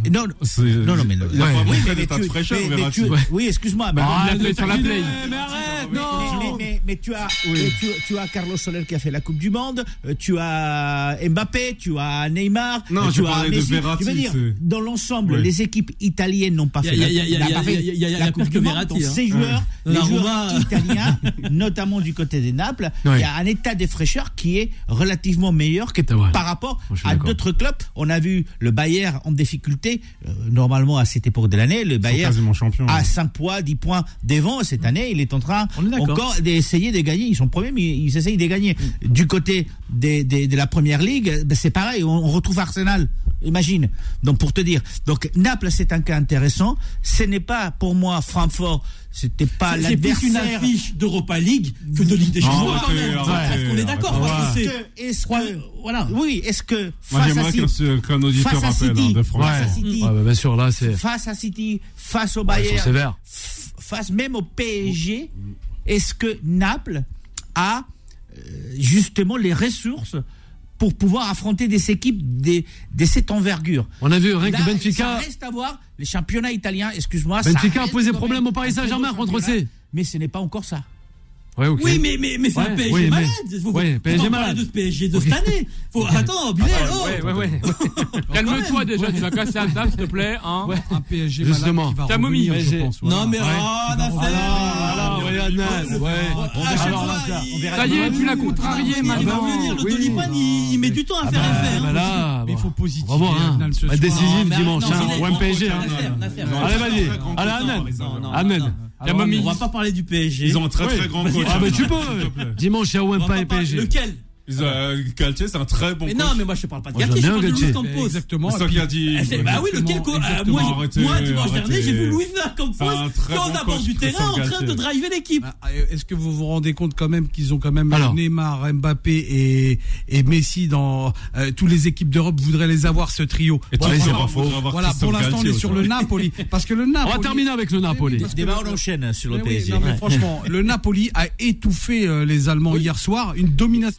C'est- non, non, mais le- il a ouais, pas mais- montré mais d'état de fraîcheur, mais- mais Verratti. tu- oui, excuse-moi. mais- Ah, Il a fait sur la play. Mais arrête, mais, non mais- mais- mais tu as, euh, tu, tu as Carlos Soler qui a fait la Coupe du Monde, euh, tu as Mbappé, tu as Neymar, Non, euh, je tu as parlais de. Verratti, Je veux dire, dans l'ensemble, Oui. les équipes italiennes n'ont pas Il y a- fait il y a- la- il y a- il y a- n'a il y a- il y a- il y a- il y a Coupe du Monde. Verratti, Donc, hein. ces joueurs, les joueurs italiens, <laughs> notamment du côté des Naples, il y a un état de fraîcheur qui est relativement meilleur que vrai. Ouais. par rapport à d'autres clubs. On a vu le Bayern en difficulté, euh, normalement à cette époque de l'année, le Bayern champions. à 5 points, 10 points devant. Cette année, il est en train est encore d'essayer de gagner. Ils sont premiers, mais ils essayent de gagner. Du côté des, des- de la première ligue, ben, c'est pareil. On, on retrouve Arsenal. Imagine. Donc, pour te dire. Donc, Naples, c'est un cas intéressant. Ce n'est pas, pour moi, Francfort, c'était pas C'est plus une l'adversaire. affiche d'Europa League que de Ligue des Champions. qu'on est d'accord? Est-ce que- Voilà. oui, est-ce que Moi, face à City, qu'un qu'un auditeur face à rappelle City. hein, de France. Face à Ouais. City. Ouais, bah, bien sûr, là, c'est. face à City, face au Bayern, sévères. face même au PSG, est-ce que Naples a euh, justement les ressources pour pouvoir affronter des équipes de, de cette envergure On a vu rien que Benfica. Ça reste à voir. Les championnats italiens, excuse-moi. ça Benfica a posé problème au Paris Saint-Germain contre C. Mais ce n'est pas encore ça. Ouais, ok. Oui, mais, mais, mais c'est Ouais, un PSG oui, mais- malade. Faut, ouais, faut PSG malade. de ce PSG de cette année. Faut, attends, Bilal, oh. Ouais, ouais, ouais. <laughs> Calme-toi déjà, tu vas casser la table, s'il te plaît. Hein. Un PSG Justement. malade Ta momie, je pense. Non, mais faire. Il- Ça y est, tu l'as contrarié Il va maintenant. revenir, le Oui. Dolipan, il, il met du temps à faire Ah, effet. bah hein. là, Mais il bon. faut positiver. On va voir, hein. Bah, décisif dimanche, hein. Ou hein. Nasser, Nasser. Allez, vas-y. Allez, coach, Ahmed. Mommy. On va pas parler du PSG. Ils ont un très très grand coach. Ah, bah, tu peux. Dimanche, il y a Wempa et PSG. Lequel? Euh, Galtier, c'est un très bon Mais coach. non, mais moi je te parle pas de Galtier, je parle de Luis. Campos. Exactement. C'est ça qu'il a dit. Bah oui, lequel co- Exactement, euh, Moi, Arrêtez, dimanche dernier, j'ai vu. Luis Campos bon la bord coach, du terrain en train de driver l'équipe. Ah, Est-ce que vous vous rendez compte quand même qu'ils ont quand même Alors. Neymar, Mbappé et, et Messi dans euh, toutes les équipes d'Europe voudraient les avoir ce trio? Et tu c'est pas faux. Voilà, pour l'instant on est sur <laughs> le Napoli parce que le Napoli. On va terminer avec le Napoli. Débat, le- on enchaîne sur le PSG. non, mais Ouais. franchement, le Napoli a étouffé euh, les Allemands hier soir, une domination.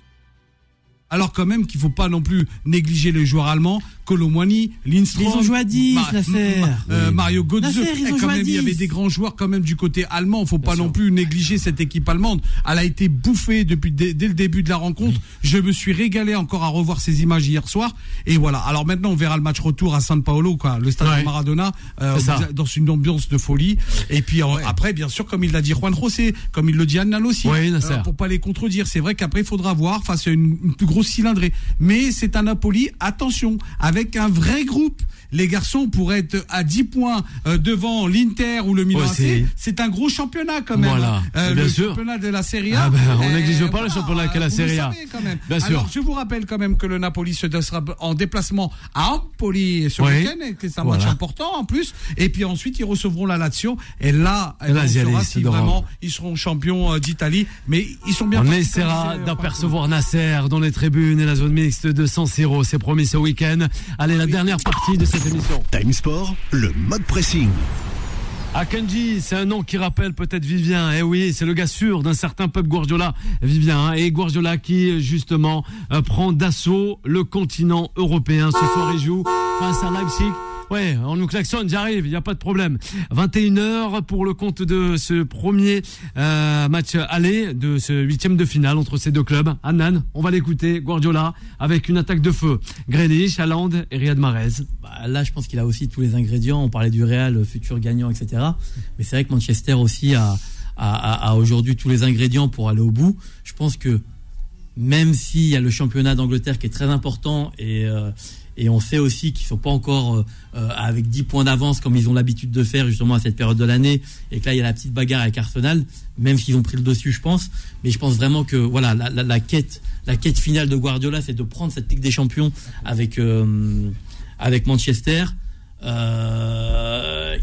Alors quand même qu'il faut pas non plus négliger les joueurs allemands, Colomwani, Lindstrom. Ils ont joué à 10, Ma- Nasser. Ma- euh, Mario Götze. Il y 10. avait des grands joueurs quand même du côté allemand. Faut pas non plus négliger cette équipe allemande. Elle a été bouffée depuis dès, dès le début de la rencontre. Je me suis régalé encore à revoir ces images hier soir. Et voilà. Alors maintenant, on verra le match retour à San Paolo, quoi, le stade Ouais. de Maradona, euh, dans une ambiance de folie. Et puis euh, après, bien sûr, comme il l'a dit Juan José, comme il le dit Annal aussi, Oui, Nasser. pour pas les contredire. C'est vrai qu'après, il faudra voir face à une, une plus grosse cylindrée. Mais c'est un Napoli, attention, avec un vrai groupe. Les garçons pourraient être à 10 points euh, devant l'Inter ou le Milan AC. c'est- un gros championnat quand même. Voilà. hein. Euh, Bien le sûr. championnat de la Serie A. Ah ben, on néglige pas le championnat qu'est la Serie A. savez quand même. Bien sûr. Alors, je vous rappelle quand même que le Napoli se sera en déplacement à Empoli ce Oui. week-end et que c'est un Voilà. match important en plus. Et puis ensuite, ils recevront la Lazio. Et là, Et là, on ils saura si vraiment seront champions euh, d'Italie. Mais ils sont bien On essaiera d'apercevoir Nasser dans les tribunes et la zone mixte de San Siro. C'est promis ce week-end. Allez, la dernière partie de cette Time Sport, le mode pressing. Akanji, c'est un nom qui rappelle peut-être Vivien. Eh oui, c'est le gars sûr d'un certain Pep Guardiola, Vivien. hein. Et Guardiola qui, justement, euh, prend d'assaut le continent européen. Ce soir, il joue face à Leipzig. Ouais, on nous klaxonne, j'arrive, il n'y a pas de problème. 21h pour le compte de ce premier euh, match aller, de ce huitième de finale entre ces deux clubs. Annan, on va l'écouter, Guardiola, avec une attaque de feu. Grealish, Haaland et Riyad Mahrez. Bah, là, je pense qu'il a aussi tous les ingrédients. On parlait du Real, futur gagnant, etc. Mais c'est vrai que Manchester aussi a aujourd'hui tous les ingrédients pour aller au bout. Je pense que même s'il y a le championnat d'Angleterre qui est très important et, euh, et on sait aussi qu'ils sont pas encore euh, euh, avec 10 points d'avance comme ils ont l'habitude de faire justement à cette période de l'année et que là il y a la petite bagarre avec Arsenal même s'ils ont pris le dessus je pense. Mais je pense vraiment que voilà la, la- la quête la quête finale de Guardiola c'est de prendre cette Ligue des Champions avec euh, avec Manchester.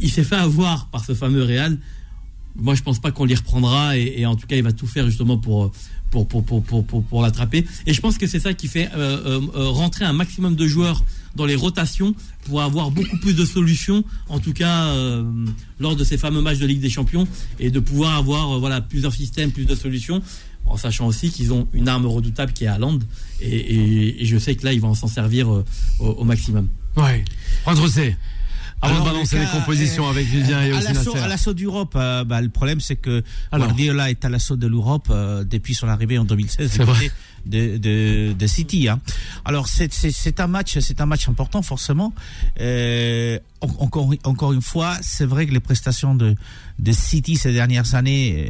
Il s'est fait avoir par ce fameux Real. Moi je pense pas qu'on l'y reprendra et en tout cas il va tout faire justement pour pour pour pour pour, pour, l'attraper et je pense que c'est ça qui fait euh, euh, euh, rentrer un maximum de joueurs dans les rotations pour avoir beaucoup plus de solutions en tout cas lors de ces fameux matchs de Ligue des Champions et de pouvoir avoir voilà plusieurs systèmes plus de solutions en sachant aussi qu'ils ont une arme redoutable qui est Haaland et, et, je sais que là ils vont s'en servir au, maximum Ouais. Prendre C. Avant Alors, de balancer le les compositions euh, avec Vivien et à l'assaut, Nasser. à l'assaut d'Europe, euh, bah, le problème c'est que Alors. Guardiola est à l'assaut de l'Europe euh, depuis son arrivée en 2016 C'est vrai. De, de, de City. Hein. Alors c'est, c'est, c'est un match, c'est un match important forcément. Euh, en- encore, encore une fois, c'est vrai que les prestations de, de City ces dernières années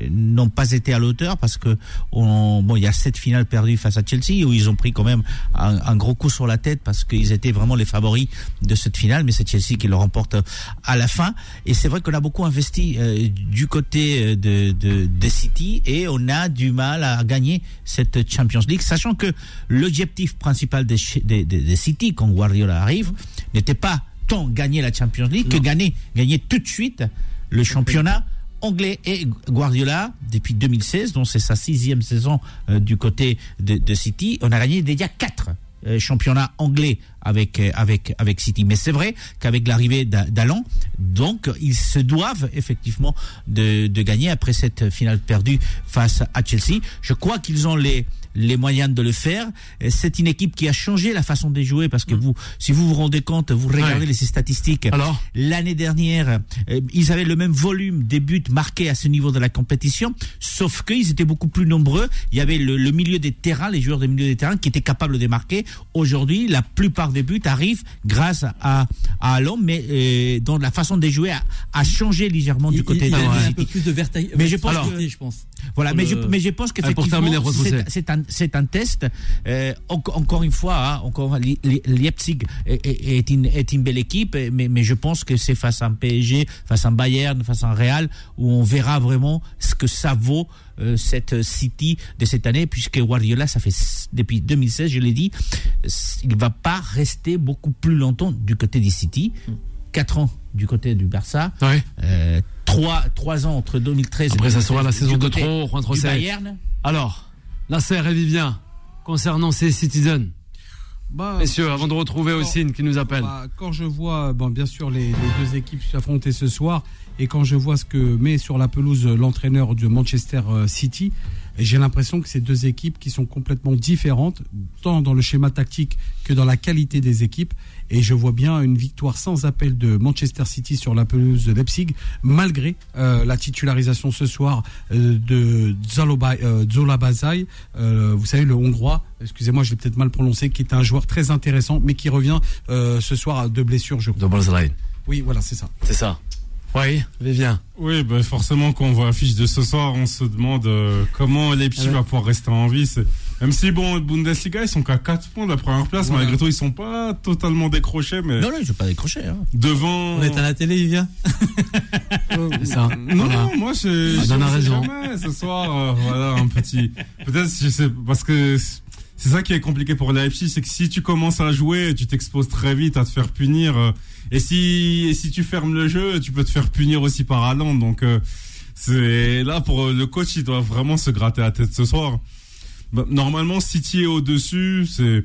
euh, n'ont pas été à l'auteur parce que on, bon, il y a sept finales perdues face à Chelsea où ils ont pris quand même un, un gros coup sur la tête parce qu'ils étaient vraiment les favoris de cette finale, mais c'est Chelsea qui le remporte à la fin. Et c'est vrai qu'on a beaucoup investi euh, du côté de, de, de City et on a du mal à gagner cette Champions League, sachant que l'objectif principal de, de, de, de City quand Guardiola arrive n'était pas tant gagner la Champions League que gagner, gagner tout de suite le championnat anglais. Et Guardiola depuis 2016, dont c'est sa sixième saison euh, du côté de, de, City, on a gagné déjà quatre euh, championnats anglais avec euh, avec avec City. Mais c'est vrai qu'avec l'arrivée d'Alan, donc ils se doivent effectivement de, de gagner après cette finale perdue face à Chelsea. Je crois qu'ils ont les les moyens de le faire. C'est une équipe qui a changé la façon de jouer parce que vous, si vous vous rendez compte, vous regardez Ouais. les statistiques. Alors L'année dernière, euh, ils avaient le même volume des buts marqués à ce niveau de la compétition, sauf qu'ils étaient beaucoup plus nombreux. Il y avait le, le milieu des terrains, les joueurs des milieux des terrains qui étaient capables de marquer. Aujourd'hui, la plupart des buts arrivent grâce à, à mais euh, dont la façon de jouer a, a changé légèrement du côté il, de il y a un peu plus de verta- Mais je pense que- je pense. Voilà, mais, le- je, mais je pense Rose c'est un, un test. Euh, en- encore une fois, hein, encore Leipzig est, une, est une belle équipe, mais, mais je pense que c'est face à un PSG, face à un Bayern, face à un Real, où on verra vraiment ce que ça vaut euh, cette City de cette année, puisque Guardiola, ça fait depuis 2016, je l'ai dit, il va pas rester beaucoup plus longtemps du côté des City. Quatre ans du côté du Barça, Ouais. euh, trois, trois ans entre 2013 Après, et ça sera la 2016 saison de trop, Juan du. Bayern. Alors, Nasser et Vivien, concernant ces Citizens, Bah, messieurs, avant de retrouver Ossine qui nous appelle. Bah, quand je vois, bon, bien sûr, les, les deux équipes s'affronter ce soir, et quand je vois ce que met sur la pelouse l'entraîneur de Manchester euh, City, j'ai l'impression que ces deux équipes qui sont complètement différentes, tant dans le schéma tactique que dans la qualité des équipes. Et je vois bien une victoire sans appel de Manchester City sur la pelouse de Leipzig, malgré euh, la titularisation ce soir euh, de euh, Zola Bazai, euh, vous savez, le Hongrois, excusez-moi, je l'ai peut-être mal prononcé, qui est un joueur très intéressant, mais qui revient euh, ce soir à deux blessures, je crois. De. Oui, voilà, c'est ça. C'est ça. Oui, Vivien. Oui, bah forcément, quand on voit l'affiche de ce soir, on se demande euh, comment Leipzig Ah ouais. va pouvoir rester en vie. Même si, bon, Bundesliga, ils sont qu'à 4 points de la première place, Voilà. malgré tout, ils sont pas totalement décrochés, mais Non, non, je vais pas décrocher. Hein. devant. On est à la télé, il vient. C'est ça. Non, Voilà. non, moi, je, Ah, je raison. jamais, ce soir, euh, voilà, un petit. Peut-être, je sais, parce que c'est ça qui est compliqué pour Leipzig, c'est que si tu commences à jouer, tu t'exposes très vite à te faire punir. euh, et si, et si tu fermes le jeu, tu peux te faire punir aussi par Haaland. Donc, euh, c'est là pour le coach, il doit vraiment se gratter la tête ce soir. Bah, normalement, City est au-dessus, c'est.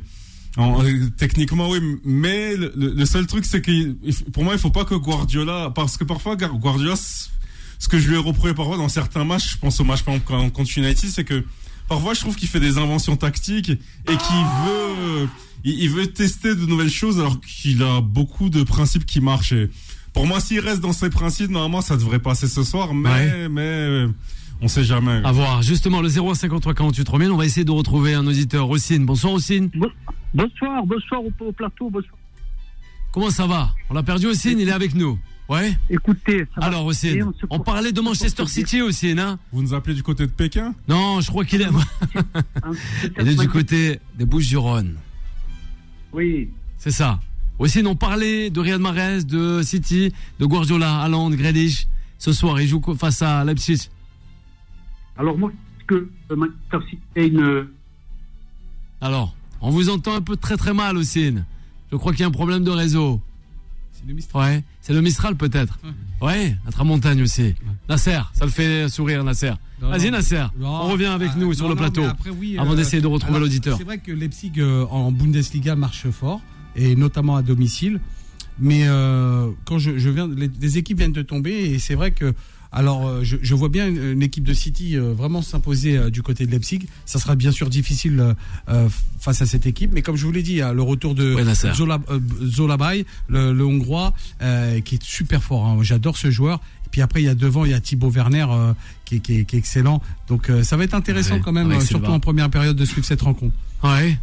en- euh, techniquement oui, mais le, seul truc c'est que pour moi il faut pas que Guardiola parce que parfois Guardiola ce que je lui ai reproché parfois dans certains matchs, je pense au match contre United, c'est que parfois je trouve qu'il fait des inventions tactiques et qu'il veut il, il veut tester de nouvelles choses alors qu'il a beaucoup de principes qui marchent. Et pour moi, s'il reste dans ses principes, normalement ça devrait passer ce soir, mais Ouais. mais euh, on sait jamais. À voir. Justement, le 053 48 3000, on va essayer de retrouver un auditeur. Ossine. Bonsoir, Ossine. Bonsoir, bonsoir au, au plateau. Bonsoir. Comment ça va? On l'a perdu, Ossine, il est avec nous. Ouais Écoutez, ça va Alors, Et Ossine, on parlait de Manchester. City, Ossine, hein? Vous nous appelez du côté de Pékin? Non, je crois qu'il est, <laughs> il est du côté des Bouches-du-Rhône. Oui. C'est ça. Ossine, on parlait de Riyad Mahrez, de City, de Guardiola, Haaland, Grealish. Ce soir, il joue face à Leipzig. Alors moi, est-ce que euh, Manchester City est une... Alors, on vous entend un peu très très mal, Ossine. Je crois qu'il y a un problème de réseau. C'est le Mistral. Ouais, c'est le Mistral peut-être. Ouais, à Tramontagne aussi. Nasser, ça le fait sourire, Nasser. Non, Vas-y, non. Nasser, Non, on revient avec ah, nous sur non, le plateau. après, oui, avant euh, d'essayer de retrouver alors, l'auditeur. C'est vrai que Leipzig euh, en Bundesliga marche fort, et notamment à domicile. Mais euh, quand je, je viens, les, les équipes viennent de tomber, et c'est vrai que. Alors, euh, je, je vois bien une, une équipe de City euh, vraiment s'imposer euh, du côté de Leipzig. Ça sera bien sûr difficile face à cette équipe, mais comme je vous l'ai dit, hein, le retour de Ouais. Zola, Zolabay, le, le Hongrois, qui est super fort. hein. J'adore ce joueur. Et puis après, il y a devant, il y a Thibaut Werner euh, qui, est- qui qui est excellent. Donc, euh, ça va être intéressant Ouais, quand même, surtout en première période de suivre cette rencontre. Ouais.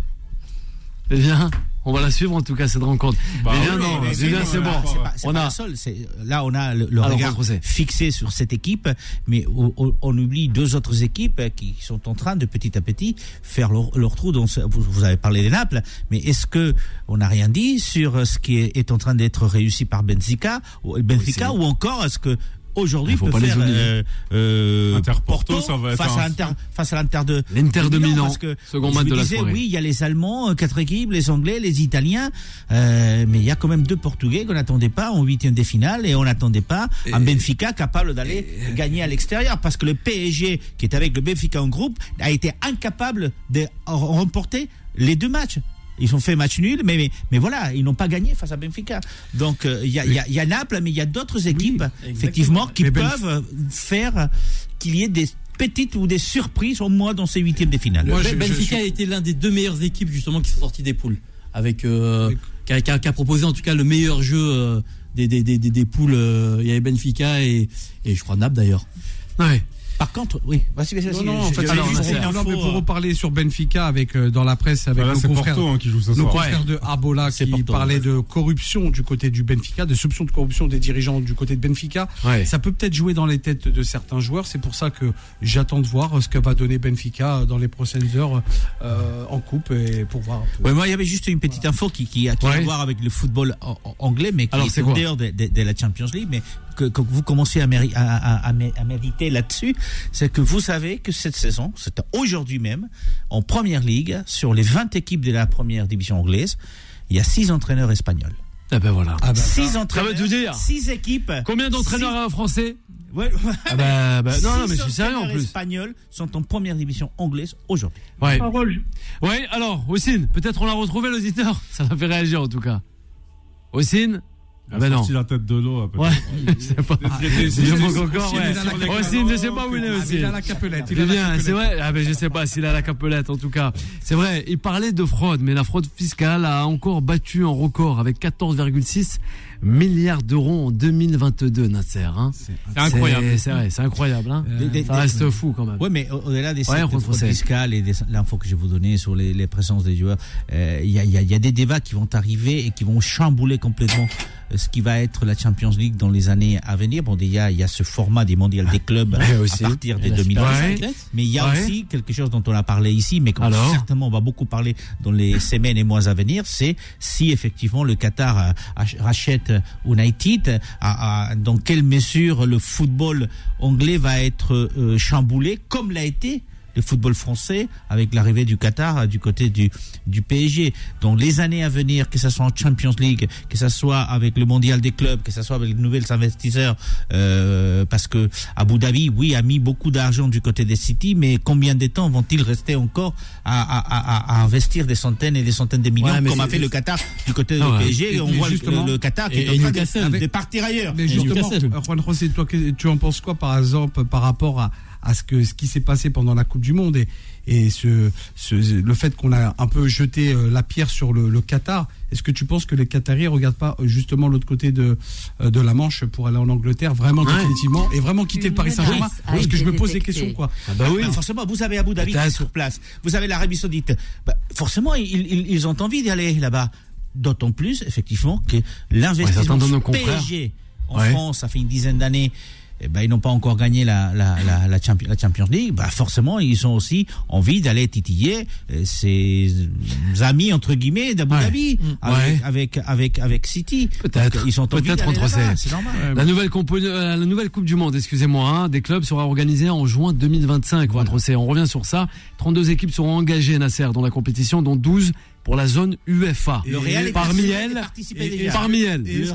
C'est bien. On va la suivre en tout cas cette rencontre. Bah Julien, oui, non, Julien, c'est bon, pas, On pas a- c'est- Là, on a le, le Alors, regard fixé sur cette équipe, mais on, on- on oublie deux autres équipes qui sont en train de petit à petit faire leur, leur trou. Dans ce- vous, vous avez parlé des Naples, mais est-ce que on n'a rien dit sur ce qui est, est en train d'être réussi par Benfica, ou, Benfica, ou encore est-ce que aujourd'hui Il faut peut pas les faire oublier. euh, euh, Inter Porto, ça va être face un- à l'Inter face à l'Inter de L'Inter de Milan, parce que second match de la disais, soirée. Oui, il y a les Allemands, euh, quatre équipes, les Anglais, les Italiens, euh, mais il y a quand même deux Portugais qu'on n'attendait pas en huitième des finales et on n'attendait pas un Benfica capable d'aller gagner à l'extérieur parce que le PSG qui est avec le Benfica en groupe a été incapable de remporter les deux matchs. Ils ont fait match nul, mais, mais, mais voilà, ils n'ont pas gagné face à Benfica. Donc euh, il y, a, y, y Naples, mais il y a d'autres équipes, effectivement, qui Mais Benf- peuvent euh, faire qu'il y ait des petites ou des surprises au moins dans ces huitièmes des finales. Moi, Ben- je- je Benfica a été l'un des deux meilleures équipes justement qui sont sorties des poules, avec euh, qui, a, qui a- qui a proposé en tout cas le meilleur jeu euh, des, des, des, des- des poules. euh, il y avait Benfica et, et je crois Naples d'ailleurs. Ouais. Par contre, oui, vas-y, vas-y, Non, vas-y. non, en fait, alors, c'est juste une non, mais pour euh, reparler sur Benfica avec euh, dans la presse avec Bah là, nos confrères, Porto hein, qui joue ce nos soir. confrères de Arbola C'est qui Porto, parlaient ouais. de corruption du côté du Benfica, de soupçons de corruption des dirigeants du côté de Benfica. Ouais. Ça peut peut-être jouer dans les têtes de certains joueurs. C'est pour ça que j'attends de voir ce que va donner Benfica dans les prochaines heures euh, en coupe et pour voir. Ouais, moi, il y avait juste une petite info qui, qui a, qui a Ouais. à voir avec le football anglais, mais qui Alors, est, quoi dehors de, de- de la Champions League, mais que, que vous commencez à, méri- à, à- à mé- à méditer là-dessus, c'est que vous savez que cette saison, c'est aujourd'hui même, en Première Ligue, sur les 20 équipes de la première division anglaise, il y a 6 entraîneurs espagnols. Ah ben voilà. Ah bah, 6 Ça veut entraîneurs, tout dire. 6 équipes. Combien d'entraîneurs euh, français Ouais, Ah bah, bah, non, non, mais six je suis sérieux en entraîneurs plus. espagnols sont en première division anglaise aujourd'hui. Ouais. Je- Ouais, alors, Ossine, peut-être on l'a retrouvé l'auditeur. <laughs> Ça m'a fait réagir en tout cas. Ossine Il a Ah bah non. sorti la tête de l'eau. peut-être. Ouais, <laughs> je sais pas. Des- manque encore, capelette. Ossine, je sais pas où il est Ah, Ossine. il a la capelette. Il capelette. c'est vrai. Ah ben je sais pas s'il a la capelette en tout cas. C'est vrai, il parlait de fraude, mais la fraude fiscale a encore battu un record avec 14,6 milliards d'euros en 2022, Nasser. Hein. C'est incroyable. C'est- vrai, c'est incroyable. Hein. Des- des- Ça des- reste fou quand même. Oui, mais au- au-delà des Ouais, sites contre fraude Français. fiscale et des- l'info que je vais vous donner sur les, les présences des joueurs, euh, il y, a, y y des débats qui vont arriver et qui vont chambouler complètement ce qui va être la Champions League dans les années à venir. Bon, déjà, il y a ce format des mondiales des clubs à partir de Et la 2025. Ouais. Mais il y a aussi quelque chose dont on a parlé ici, mais qu'on certainement on va beaucoup parler dans les semaines et mois à venir, c'est si effectivement le Qatar euh, ach- rachète United, à- à- dans quelle mesure le football anglais va être euh, chamboulé, comme l'a été le football français avec l'arrivée du Qatar euh, du côté du, du PSG. Donc les années à venir, que ce soit en Champions League, que ce soit avec le mondial des clubs, que ce soit avec les nouveaux investisseurs, euh, parce que Abu Dhabi, oui, a mis beaucoup d'argent du côté des City, mais combien de temps vont-ils rester encore à, à, à, à investir des centaines et des centaines de millions, Ouais, comme a fait le Qatar du côté Ah du ouais. PSG, et, on voit justement- le, Qatar qui et- est en train de, de partir ailleurs. Mais justement, Juan José, toi, tu en penses quoi, par exemple, par rapport à, à ce, que, ce qui s'est passé pendant la Coupe du Monde et, et ce, ce- le fait qu'on a un peu jeté euh, la pierre sur le, le Qatar Est-ce que tu penses que les Qataris regardent pas euh, justement l'autre côté de, euh, de la Manche pour aller en Angleterre, vraiment Ouais. définitivement, et vraiment quitter le Paris Saint-Germain? Parce que je me pose des questions, quoi. Ah bah oui. Ah, forcément, vous avez Abu Dhabi qui est Peut-être. sur place. Vous avez l'Arabie Saoudite. Bah, forcément, ils, ils, ils ont envie d'y aller là-bas. D'autant plus, effectivement, que Ouais, l'investissement confrères. PSG en Ouais. France, ça fait une dizaine d'années. Eh ben, ils n'ont pas encore gagné la, la, la, la, Champi- la Champions League. Bah, forcément, ils ont aussi envie d'aller titiller euh, ces amis entre guillemets d'Abu Ouais. Dhabi Mm. avec, Ouais. avec avec avec City. Peut-être. Ils ont envie Peut-être ces- C'est normal. La nouvelle, euh, la nouvelle Coupe du Monde, excusez-moi, hein, des clubs sera organisée en juin 2025. Votre C. On revient sur ça. 32 équipes seront engagées, Nasser, dans la compétition, dont 12 pour la zone UEFA. Le Real est parmi elles, parmi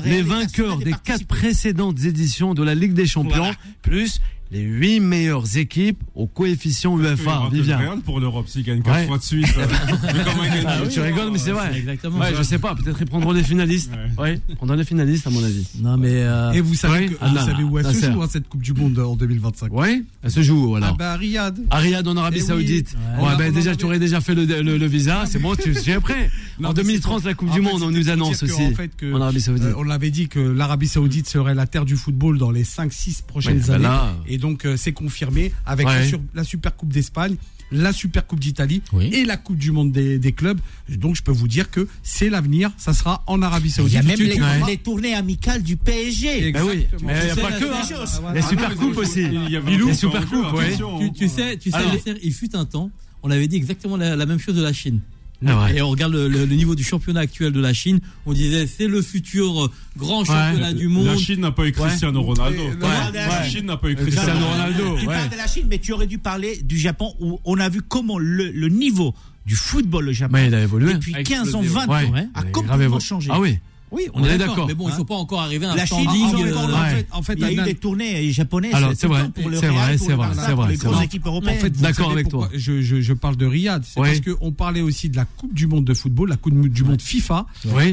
les vainqueurs des quatre précédentes éditions de la Ligue des Champions, Voilà. plus les huit meilleures équipes au coefficient UEFA. Vivien. pour l'Europe s'il gagne 4 Ouais. fois de suite. euh, <laughs> Ah oui, tu rigoles, mais c'est vrai. Exactement. Ouais, je sais pas, peut-être ils prendront les finalistes. Ouais. Oui, prendront les finalistes, à mon avis. Non mais euh, Et vous savez, Oui. que- Ah, vous non, savez où elle se joue, hein, cette Coupe du Monde en 2025 Ouais, elle se joue, alors. Ah bah, Riyad. À Riyad en Arabie Eh oui. Saoudite. Ouais. Ouais, On ben en déjà, tu aurais déjà fait le, le, le visa, c'est bon, tu es prêt. <laughs> Non, en mais 2030, c'est la Coupe du Monde, on nous annonce aussi. en Arabie Saoudite. Euh, on l'avait dit que l'Arabie Saoudite serait la terre du football dans les 5-6 prochaines bah années. Et donc, euh, c'est confirmé avec Ouais. la, sur- la Super Coupe d'Espagne la Super Coupe d'Italie Oui. et la Coupe du Monde des, des clubs. Donc je peux vous dire que c'est l'avenir, ça sera en Arabie Il Saoudite. y a même les, Ouais. les tournées amicales du PSG. Ben oui, Exactement. mais il n'y a pas que. la- hein. Les super coupes aussi. Il y un les super coupes, ouais. Tu, tu sais, tu sais, Alors- Nasser, il fut un temps, on avait dit exactement la, la même chose de la Chine. Ah ouais. Et on regarde le, le- le niveau du championnat actuel de la Chine. On disait c'est le futur euh, grand championnat du monde. La Chine n'a pas eu Cristiano Ronaldo. Ouais, La. Chine n'a pas eu Cristiano Ronaldo. Tu ouais. parles de la Chine, mais tu aurais dû parler du Japon où on a vu comment le, le niveau du football au Japon Mais il a évolué. depuis A 15 ans, explosé, 20 Ouais. ans Ouais. a complètement changé. Ah oui. Oui, On est d'accord. Mais bon, Hein ils sont pas encore arrivés à un La Chine, euh, en fait, en fait, Il y a eu des tournées japonaises Alors, c'est vrai, c'est vrai, c'est vrai, c'est vrai, les grosses équipes En européennes. fait, D'accord avec toi. Je, je, je parle de Riyad? C'est parce qu'on parlait aussi de la Coupe du Monde de football, la Coupe du Monde FIFA.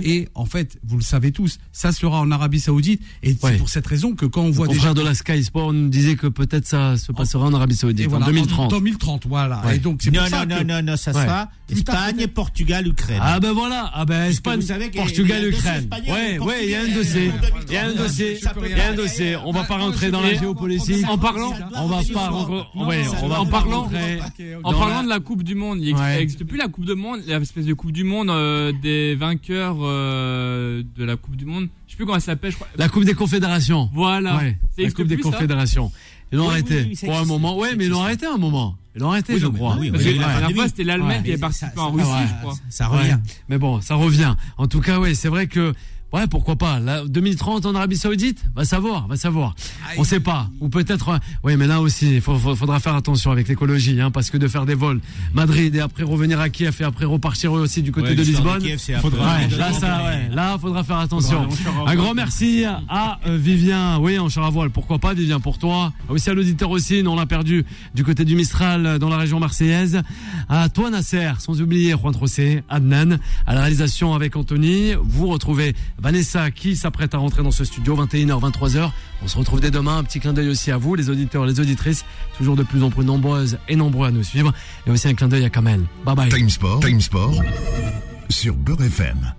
Et en fait, vous le savez tous, ça sera en Arabie Saoudite. Et c'est pour cette raison que quand on voit déjà. frère de la Sky Sport nous disait que peut-être ça se passera en Arabie Saoudite en 2030. En 2030, voilà. Et donc, c'est Non, pour ça non, que- non, ça sera Espagne. Portugal, Ukraine. Ah ben voilà, ah ben Espagne, Portugal, Ukraine. Espagnol Ouais, ouais, il y a un dossier. Il y a un dossier. Il y a un dossier. On va pas rentrer dans la géopolitique. En parlant- on va pas, ouais, on va en parlant. En Dans parlant la- de la Coupe du Monde, il n'existe plus la Coupe du Monde, l'espèce de Coupe du Monde euh, des vainqueurs euh, de la Coupe du Monde. Je sais plus comment elle s'appelle, je crois. La Coupe des Confédérations. Voilà. Ouais, la Coupe des Confédérations. Ils l'ont arrêté pour un moment. Ouais, mais ils l'ont arrêté un moment. Ils l'ont arrêté, Oui, je crois. oui, oui, que oui, la oui. dernière oui. fois, c'était l'Allemagne qui Mais participé en Russie, je crois. Ça revient. Mais bon, ça revient. En tout cas, ouais, c'est vrai que, ouais, pourquoi pas. Là, 2030 en Arabie Saoudite, va savoir, va savoir. On sait pas. Ou peut-être, euh, oui, mais là aussi, il faudra faire attention avec l'écologie, hein, parce que de faire des vols Madrid et après revenir à Kiev et après repartir aussi du côté Ouais, de Lisbonne. Kiev, c'est Faudra- après. Ouais, là, ça, ouais, là, faudra faire attention. Faudra Un grand merci à euh, Vivien. Oui, en char à voile. Pourquoi pas, Vivien, pour toi. Aussi à l'auditeur aussi. Nous, on l'a perdu du côté du Mistral, euh, dans la région marseillaise. À toi, Nasser. Sans oublier Juan Trossé, Adnan. À la réalisation avec Anthony. Vous retrouvez Vanessa qui s'apprête à rentrer dans ce studio. 21h, 23h. On se retrouve dès demain. Un petit clin d'œil aussi à vous, les auditeurs, les auditrices. Toujours de plus en plus nombreuses et nombreux à nous suivre. Et aussi un clin d'œil à Kamel. Bye bye. Time Sport, Time Sport sur Beurre FM.